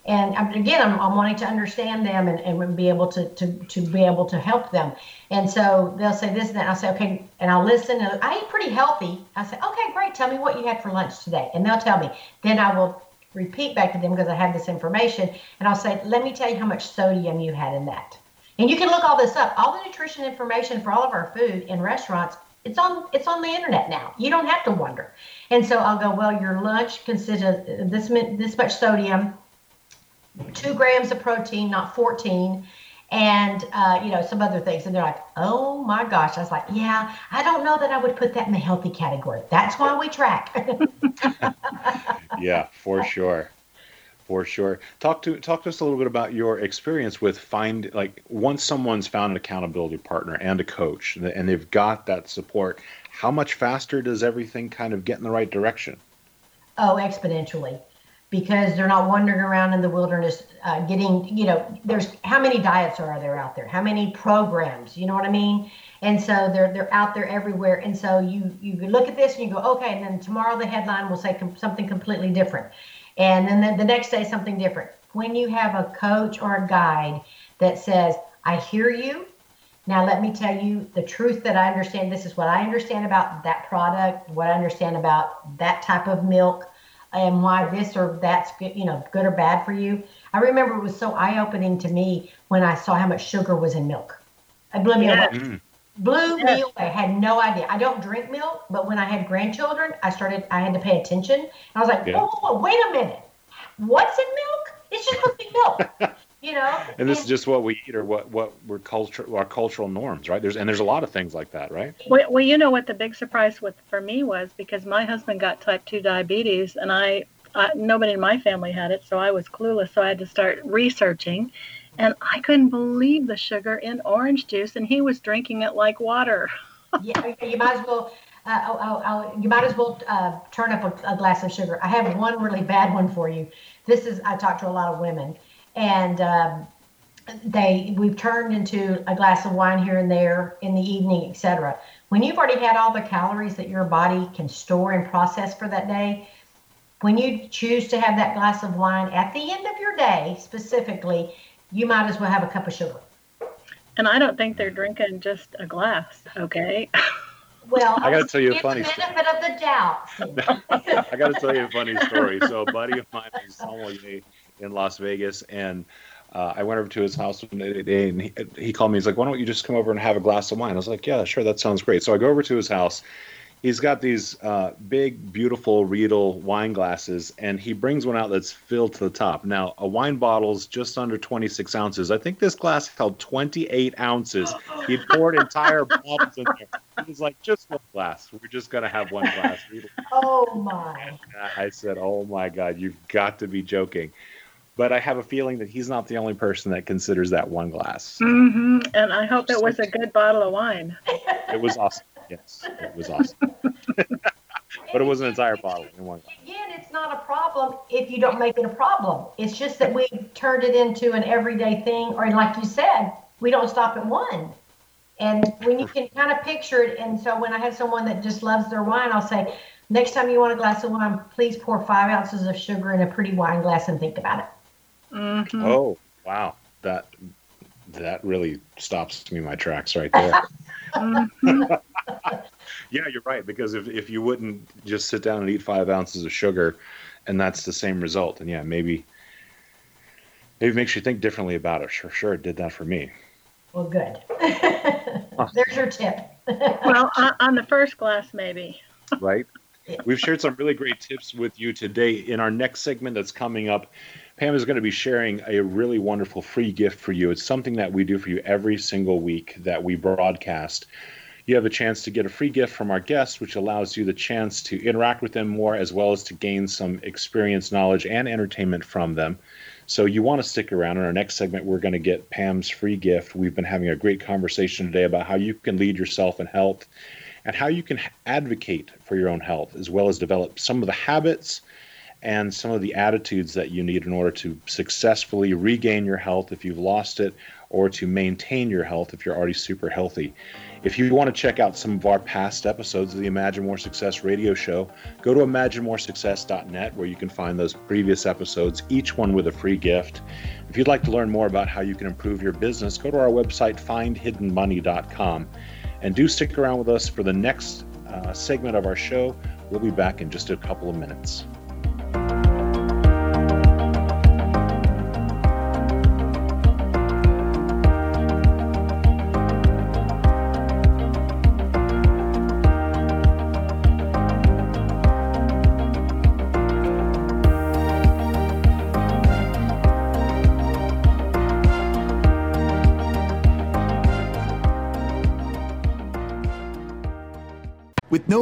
And again, I'm, I'm wanting to understand them and, and be able to, to, to be able to help them. And so they'll say this and that. I'll say, okay. And I'll listen. And I eat pretty healthy. I say, okay, great. Tell me what you had for lunch today. And they'll tell me. Then I will repeat back to them because I have this information. And I'll say, let me tell you how much sodium you had in that. And you can look all this up. All the nutrition information for all of our food in restaurants, it's on it's on the internet now. You don't have to wonder. And so I'll go, well, your lunch consisted of this this much sodium, two grams of protein, not 14, and uh, you know some other things. And they're like, oh my gosh. I was like, yeah, I don't know that I would put that in the healthy category. That's why we track. [laughs] yeah, for sure for sure. Talk to talk to us a little bit about your experience with find like once someone's found an accountability partner and a coach and they've got that support, how much faster does everything kind of get in the right direction? Oh, exponentially. Because they're not wandering around in the wilderness, uh, getting you know. There's how many diets are there out there? How many programs? You know what I mean? And so they're they're out there everywhere. And so you you look at this and you go, okay. And then tomorrow the headline will say com- something completely different and then the, the next day something different. When you have a coach or a guide that says, I hear you. Now, let me tell you the truth that I understand. This is what I understand about that product, what I understand about that type of milk, and why this or that's good, you know, good or bad for you. I remember it was so eye opening to me when I saw how much sugar was in milk. It blew me away. Mm. Blew me away. I had no idea. I don't drink milk, but when I had grandchildren, I started. I had to pay attention. And I was like, yeah. oh, wait a minute. What's in milk? It's just supposed to be milk. You know. And this and, is just what we eat, or what what we're culture, our cultural norms, right? There's and there's a lot of things like that, right? Well, well, you know what the big surprise with for me was because my husband got type two diabetes, and I, I nobody in my family had it, so I was clueless. So I had to start researching and I couldn't believe the sugar in orange juice, and he was drinking it like water. yeah, you might as well. Uh, oh, oh, oh, you might as well uh, turn up a, a, glass of sugar. I have one really bad one for you. This is I talk to a lot of women, and um, they we've turned into a glass of wine here and there in the evening, etc. When you've already had all the calories that your body can store and process for that day, when you choose to have that glass of wine at the end of your day, specifically, you might as well have a cup of sugar. And I don't think they're drinking just a glass, okay? [laughs] Well, I got to tell you a funny the benefit of the doubt. [laughs] I got to tell you a funny story. So, a buddy of mine is sommelier in Las Vegas, and uh, I went over to his house one day, and he, he called me. He's like, "Why don't you just come over and have a glass of wine?" I was like, "Yeah, sure, that sounds great." So I go over to his house, he's got these uh, big, beautiful Riedel wine glasses, and he brings one out that's filled to the top. Now, a wine bottle's just under 26 ounces. I think this glass held 28 ounces. He poured entire [laughs] bottles in there. He was like, just one glass. We're just going to have one glass. Oh, my. I said, oh, my God, you've got to be joking. But I have a feeling that he's not the only person that considers that one glass. Mm-hmm. And I hope it was a good bottle of wine. It was awesome. Yes, it was awesome. [laughs] but it was an entire bottle in one glass. Again, it's not a problem if you don't make it a problem. It's just that we turned it into an everyday thing, or like you said, we don't stop at one. And when you can kind of picture it, and so when I have someone that just loves their wine, I'll say, next time you want a glass of wine, please pour five ounces of sugar in a pretty wine glass and think about it. Mm-hmm. Oh, wow. That that really stops me in my tracks right there. [laughs] Mm-hmm. [laughs] yeah, you're right. Because if, if you wouldn't just sit down and eat five ounces of sugar and that's the same result, and yeah, maybe maybe it makes you think differently about it. Sure, sure, it did that for me. Well, good. [laughs] There's your tip. well, on, on the first glass, maybe. right? We've shared some really great tips with you today. In our next segment that's coming up, Pam is going to be sharing a really wonderful free gift for you. It's something that we do for you every single week that we broadcast. You have a chance to get a free gift from our guests, which allows you the chance to interact with them more as well as to gain some experience, knowledge, and entertainment from them. So you want to stick around. In our next segment, we're going to get Pam's free gift. We've been having a great conversation today about how you can lead yourself in health and how you can advocate for your own health, as well as develop some of the habits and some of the attitudes that you need in order to successfully regain your health if you've lost it or to maintain your health if you're already super healthy. If you want to check out some of our past episodes of the Imagine More Success radio show, go to imaginemoresuccess.net where you can find those previous episodes, each one with a free gift. If you'd like to learn more about how you can improve your business, go to our website, findhiddenmoney.com. And do stick around with us for the next uh, segment of our show. We'll be back in just a couple of minutes.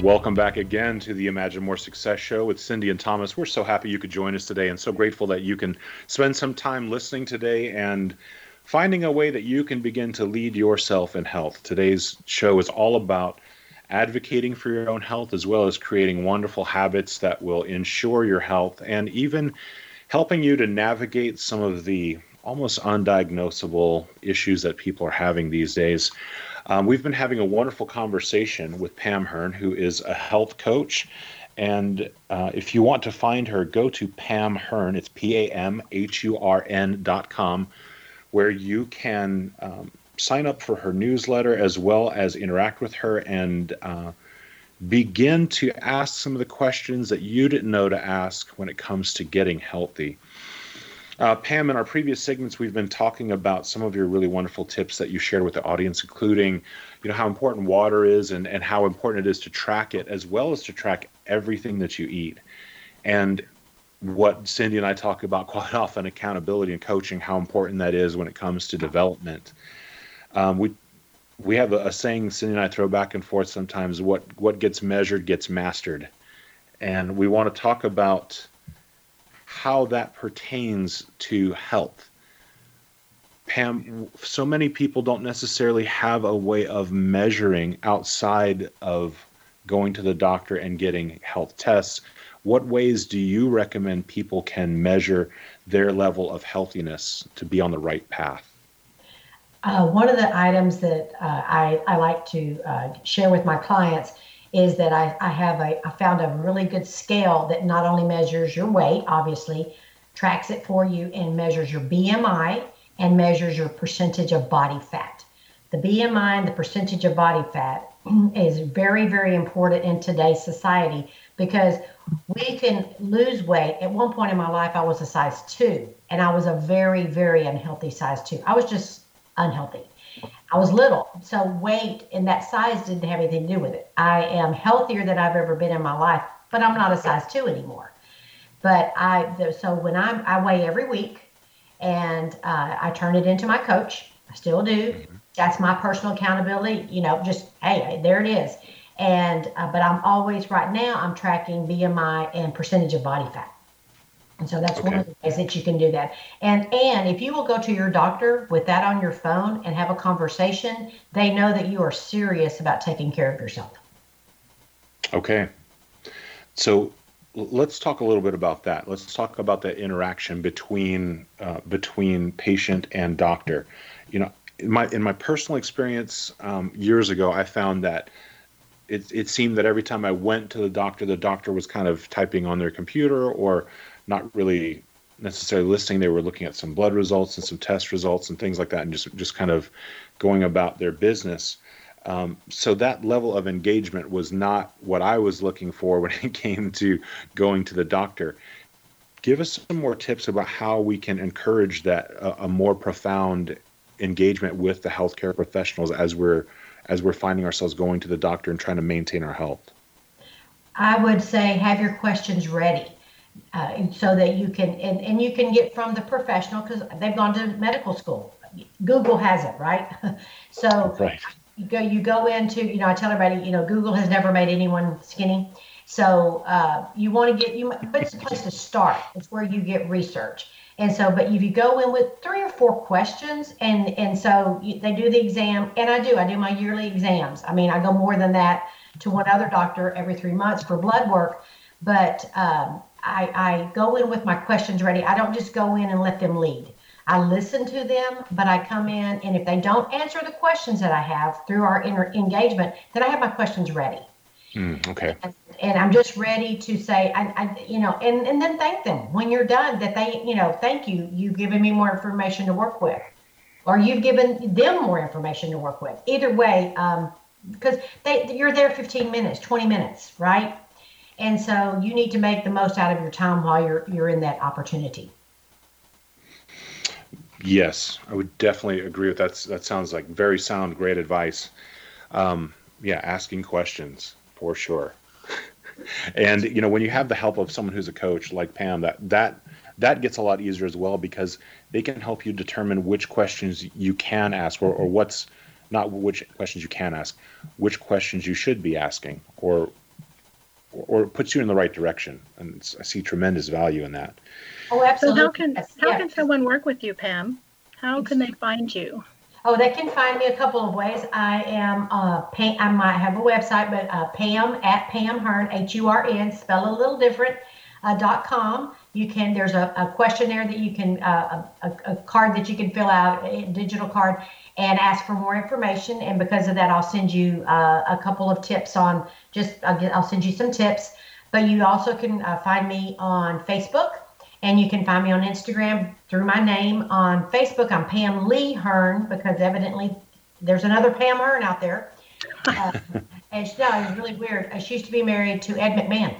Welcome back again to the Imagine More Success Show with Cindy and Thomas. We're so happy you could join us today and so grateful that you can spend some time listening today and finding a way that you can begin to lead yourself in health. Today's show is all about advocating for your own health as well as creating wonderful habits that will ensure your health and even helping you to navigate some of the almost undiagnosable issues that people are having these days. Um, we've been having a wonderful conversation with Pam Hurn, who is a health coach. And uh, if you want to find her, go to Pam Hurn. It's P A M H U R N dot com, where you can um, sign up for her newsletter as well as interact with her and uh, begin to ask some of the questions that you didn't know to ask when it comes to getting healthy. Uh, Pam, in our previous segments, we've been talking about some of your really wonderful tips that you shared with the audience, including, you know, how important water is and, and how important it is to track it, as well as to track everything that you eat. And what Cindy and I talk about [laughs] quite often, accountability and coaching, how important that is when it comes to development. Um, we we have a, a saying Cindy and I throw back and forth sometimes. What what gets measured gets mastered, and we want to talk about how that pertains to health. Pam, so many people don't necessarily have a way of measuring outside of going to the doctor and getting health tests. What ways do you recommend people can measure their level of healthiness to be on the right path? Uh, one of the items that uh, I, I like to uh, share with my clients is that I, I have a I found a really good scale that not only measures your weight, obviously, tracks it for you and measures your BMI and measures your percentage of body fat. the BMI and the percentage of body fat [clears throat] is very, very important in today's society because we can lose weight. At one point in my life, I was a size two, and I was a very, very unhealthy size two. I was just unhealthy. I was little, so weight and that size didn't have anything to do with it. I am healthier than I've ever been in my life, but I'm not a size two anymore. But I, so when I'm, I weigh every week, and uh, I turn it into my coach. I still do. Mm-hmm. That's my personal accountability. You know, just hey, there it is. And uh, but I'm always right now. I'm tracking BMI and percentage of body fat. And so that's okay. one of the ways that you can do that. And and if you will go to your doctor with that on your phone and have a conversation, they know that you are serious about taking care of yourself. Okay. So let's talk a little bit about that. Let's talk about the interaction between uh, between patient and doctor. You know, in my in my personal experience um, years ago, I found that it it seemed that every time I went to the doctor, the doctor was kind of typing on their computer or not really necessarily listening. They were looking at some blood results and some test results and things like that, and just just kind of going about their business. Um, so that level of engagement was not what I was looking for when it [laughs] came to going to the doctor. Give us some more tips about how we can encourage that uh, a more profound engagement with the healthcare professionals as we're as we're finding ourselves going to the doctor and trying to maintain our health. I would say have your questions ready. Uh, so that you can and, and you can get from the professional because they've gone to medical school google has it right [laughs] so right you go you go into you know I tell everybody you know Google has never made anyone skinny, so uh, you want to get you but it's a place to start. It's where you get research. And so, but if you go in with three or four questions, and and so you, they do the exam, and I do, I do my yearly exams. I mean, I go more than that to one other doctor every three months for blood work, but um, I, I go in with my questions ready. I don't just go in and let them lead. I listen to them, but I come in, and if they don't answer the questions that I have through our inter- engagement, then I have my questions ready. Mm, okay. And, and, I'm just ready to say, I, I, you know, and, and then thank them when you're done that they, you know, thank you. You've given me more information to work with, or you've given them more information to work with. Either way, um, because they, you're there 15 minutes, 20 minutes, right? And so you need to make the most out of your time while you're you're in that opportunity. Yes, I would definitely agree with that. That sounds like very sound, great advice. Um, yeah, asking questions for sure. [laughs] and you know, when you have the help of someone who's a coach like Pam, that that that gets a lot easier as well because they can help you determine which questions you can ask or, or what's not which questions you can ask, which questions you should be asking, or or puts you in the right direction. And I see tremendous value in that. Oh, absolutely. So how can yes. how can someone work with you, Pam? How can they find you? Oh, they can find me a couple of ways. I am uh, Pam. I might have a website, but uh, Pam at Pam Hurn H U R N, spell a little different. Uh, dot com. You can. There's a, a questionnaire that you can, uh, a, a, card that you can fill out, a digital card, and ask for more information. And because of that, I'll send you uh, a couple of tips on. Just I'll, send you some tips. But you also can uh, find me on Facebook and you can find me on Instagram through my name. On Facebook, I'm Pam Lee Hurn because evidently there's another Pam Hurn out there. [laughs] Uh, and she, no, it's really weird. Uh, she used to be married to Ed McMahon.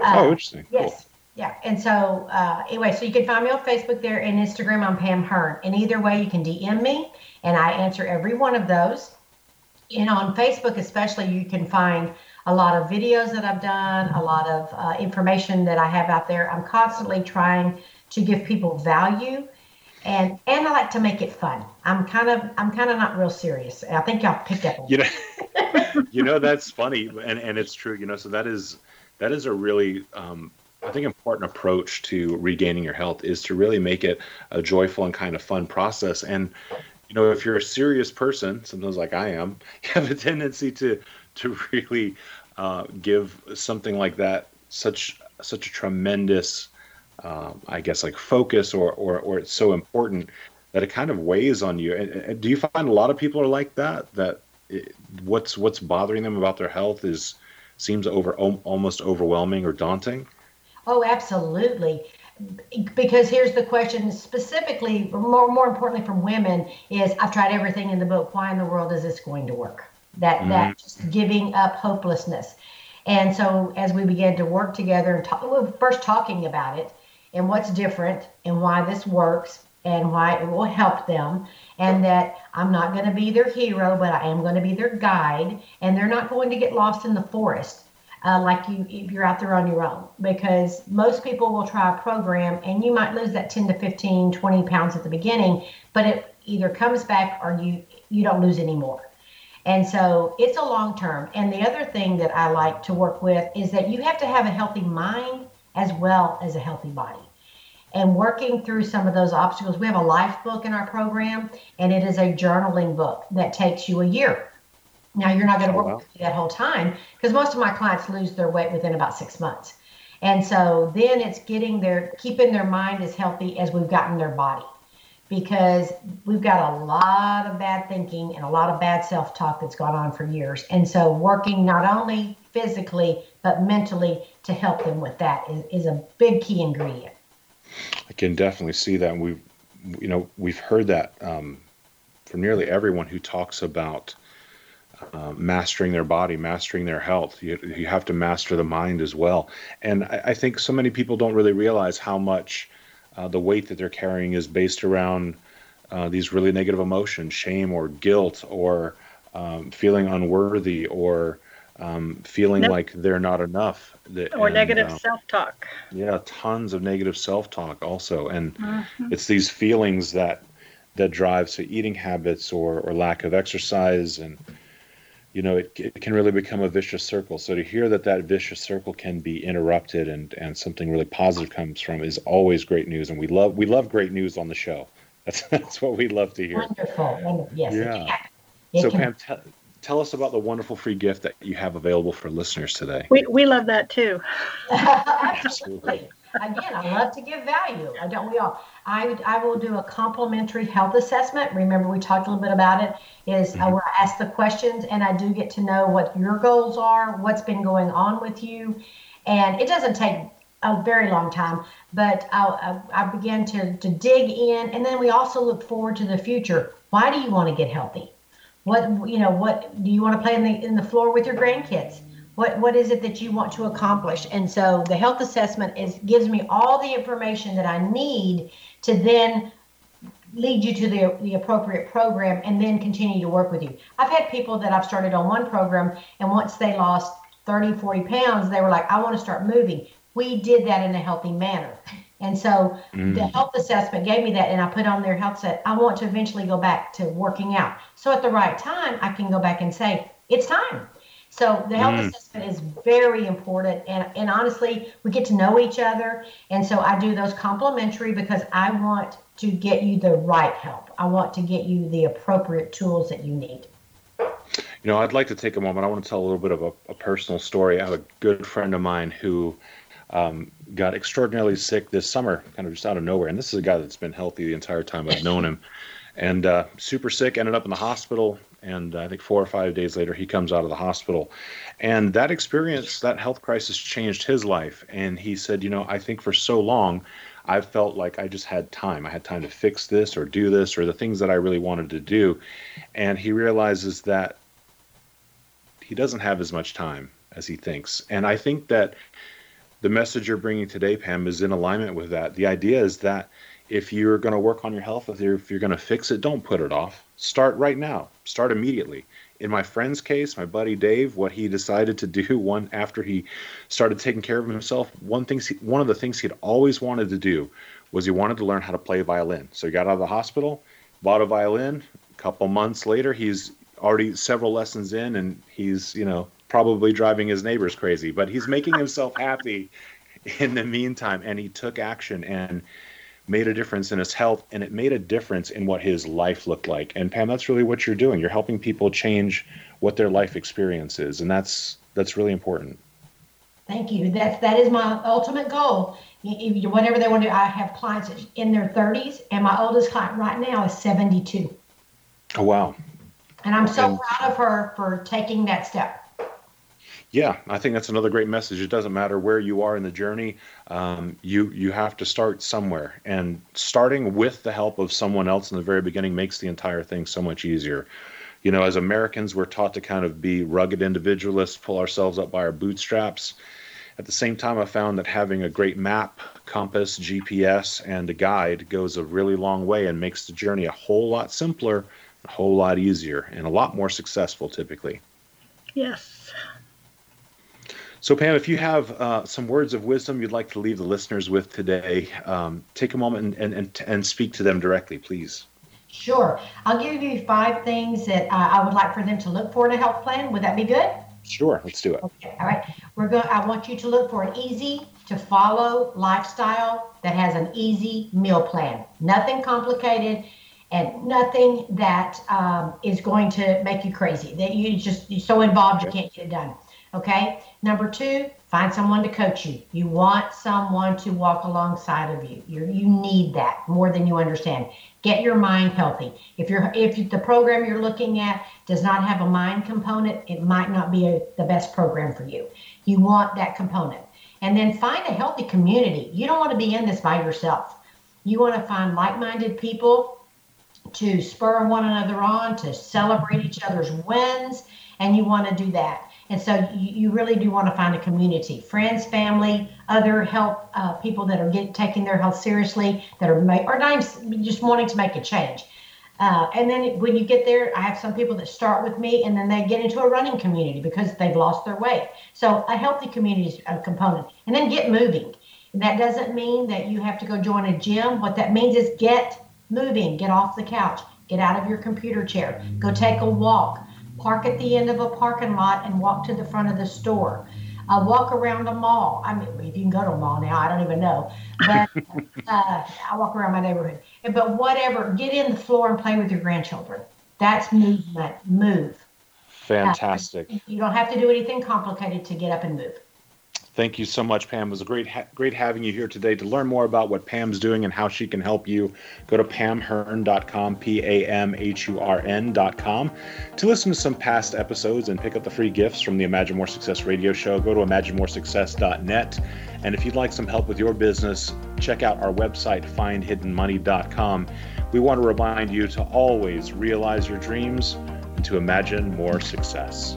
Uh, oh, interesting. Yes. Cool. Yeah. And so, uh, anyway, so you can find me on Facebook there and Instagram. I'm Pam Hurn. And either way, you can DM me, and I answer every one of those. And on Facebook, especially, you can find a lot of videos that I've done, a lot of uh, information that I have out there. I'm constantly trying to give people value, and and I like to make it fun. I'm kind of I'm kind of not real serious. I think y'all picked up on. You know, [laughs] you know that's funny, and and it's true. You know, so that is that is a really um, I think an important approach to regaining your health is to really make it a joyful and kind of fun process. And you know, if you're a serious person, sometimes like I am, [laughs] you have a tendency to to really uh, give something like that such such a tremendous, uh, I guess, like focus, or, or or it's so important that it kind of weighs on you. And, and do you find a lot of people are like that? That it, what's what's bothering them about their health is seems over almost overwhelming or daunting. Oh, absolutely. because here's the question specifically, more more importantly from women is I've tried everything in the book. Why in the world is this going to work? That mm-hmm. that just giving up hopelessness. And so as we began to work together and talk, well, first talking about it and what's different and why this works and why it will help them and that I'm not going to be their hero, but I am going to be their guide and they're not going to get lost in the forest uh, like you if you're out there on your own. Because most people will try a program and you might lose that 10 to 15 20 pounds at the beginning but it either comes back or you you don't lose any more. And so it's a long term. And the other thing that i like to work with is that you have to have a healthy mind as well as a healthy body. And working through some of those obstacles we have a life book in our program and it is a journaling book that takes you a year now you're not going to oh, work wow. with me that whole time because most of my clients lose their weight within about six months. And so then it's getting their keeping their mind as healthy as we've gotten their body. Because we've got a lot of bad thinking and a lot of bad self-talk that's gone on for years. And so working not only physically but mentally to help them with that is, is a big key ingredient. I can definitely see that. We've you know, we've heard that um, from nearly everyone who talks about uh, mastering their body, mastering their health. You, you have to master the mind as well. And I, I think so many people don't really realize how much uh, the weight that they're carrying is based around uh, these really negative emotions, shame or guilt or um, feeling unworthy or um, feeling like they're not enough. That, or and, negative uh, self-talk. Yeah, tons of negative self-talk also, and mm-hmm. it's these feelings that that drives to eating habits or, or lack of exercise and you know, it, it can really become a vicious circle. So to hear that that vicious circle can be interrupted and, and something really positive comes from is always great news. And we love we love great news on the show. [laughs] That's that's what we love to hear. Wonderful, wonderful. Yes. Yeah. so Pam, t- tell us about the wonderful free gift that you have available for listeners today. We we love that too. [laughs] Absolutely. Again, I love to give value. I don't we all. I, I will do a complimentary health assessment. Remember, we talked a little bit about it. Is uh, mm-hmm. where I ask the questions and I do get to know what your goals are, what's been going on with you, and it doesn't take a very long time, but uh, I, I, I begin to, to dig in, and then we also look forward to the future. Why do you want to get healthy? What you know? What do you want to play in the in the floor with your grandkids? What what is it that you want to accomplish? And so the health assessment is gives me all the information that i need to then lead you to the, the appropriate program and then continue to work with you. I've had people that i've started on one program and once they lost 30 40 pounds they were like i want to start moving. We did that in a healthy manner. And so mm. the health assessment gave me that and i put on their health set i want to eventually go back to working out. So at the right time i can go back and say it's time so the health mm. assessment is very important. And, and honestly, we get to know each other. And so I do those complimentary because I want to get you the right help. I want to get you the appropriate tools that you need. You know, I'd like to take a moment. I want to tell a little bit of a, a personal story. I have a good friend of mine who um, got extraordinarily sick this summer, kind of just out of nowhere. And this is a guy that's been healthy the entire time I've known him. And uh, super sick, ended up in the hospital and I think four or five days later, he comes out of the hospital. And that experience, that health crisis changed his life. And he said, You know, I think for so long, I felt like I just had time. I had time to fix this or do this or the things that I really wanted to do. And he realizes that he doesn't have as much time as he thinks. And I think that the message you're bringing today, Pam, is in alignment with that. The idea is that if you're going to work on your health, if you're, if you're going to fix it, don't put it off. Start right now. Start immediately. In my friend's case, my buddy Dave, what he decided to do [laughs] one after he started taking care of himself, one thing, one of the things he'd always wanted to do was he wanted to learn how to play violin. So he got out of the hospital, bought a violin. A couple months later, he's already several lessons in, and he's you know probably driving his neighbors crazy, but he's making himself happy [laughs] in the meantime. And he took action and made a difference in his health and it made a difference in what his life looked like. And Pam, that's really what you're doing. You're helping people change what their life experience is, and that's that's really important. Thank you. That's that is my ultimate goal. Whatever they want to do, I have clients in their 30s, and my oldest client right now is 72. Oh wow! And I'm so and, proud of her for taking that step. Yeah, I think that's another great message. It doesn't matter where you are in the journey. Um, you you have to start somewhere, and starting with the help of someone else in the very beginning makes the entire thing so much easier. You know, as Americans, we're taught to kind of be rugged individualists, pull ourselves up by our bootstraps. At the same time, I found that having a great map, compass, GPS, and a guide goes a really long way and makes the journey a whole lot simpler, a whole lot easier, and a lot more successful typically. Yes. So, Pam, if you have uh, some words of wisdom you'd like to leave the listeners with today, um, take a moment and, and, and speak to them directly, please. Sure. I'll give you five things that uh, I would like for them to look for in a health plan. Would that be good? Sure, let's do it. Okay, all right. We're going. I want you to look for an easy to follow lifestyle that has an easy meal plan. Nothing complicated, and nothing that um, is going to make you crazy. That you just you're so involved you can't get it done. Okay. Number two, find someone to coach you. You want someone to walk alongside of you. You you need that more than you understand. Get your mind healthy. If you're if the program you're looking at does not have a mind component, it might not be a, the best program for you. You want that component. And then find a healthy community. You don't want to be in this by yourself. You want to find like-minded people to spur one another on, to celebrate each other's wins, and you want to do that. And so you, you really do want to find a community, friends, family, other health uh, people that are get, taking their health seriously, that are or not even just wanting to make a change. Uh, and then when you get there, I have some people that start with me and then they get into a running community because they've lost their weight. So a healthy community is a component. And then get moving. And that doesn't mean that you have to go join a gym. What that means is get moving, get off the couch, get out of your computer chair, go take a walk, park at the end of a parking lot and walk to the front of the store. Uh, walk around the mall. I mean, if you can go to a mall now, I don't even know. But [laughs] uh, I walk around my neighborhood. But whatever, get in the floor and play with your grandchildren. That's movement. Move. Fantastic. Uh, you don't have to do anything complicated to get up and move. Thank you so much, Pam. It was a great, ha- great having you here today. To learn more about what Pam's doing and how she can help you, go to pamhurn.com, P A M H U R N.com. To listen to some past episodes and pick up the free gifts from the Imagine More Success radio show, go to imaginemoresuccess.net. And if you'd like some help with your business, check out our website, findhiddenmoney.com. We want to remind you to always realize your dreams and to imagine more success.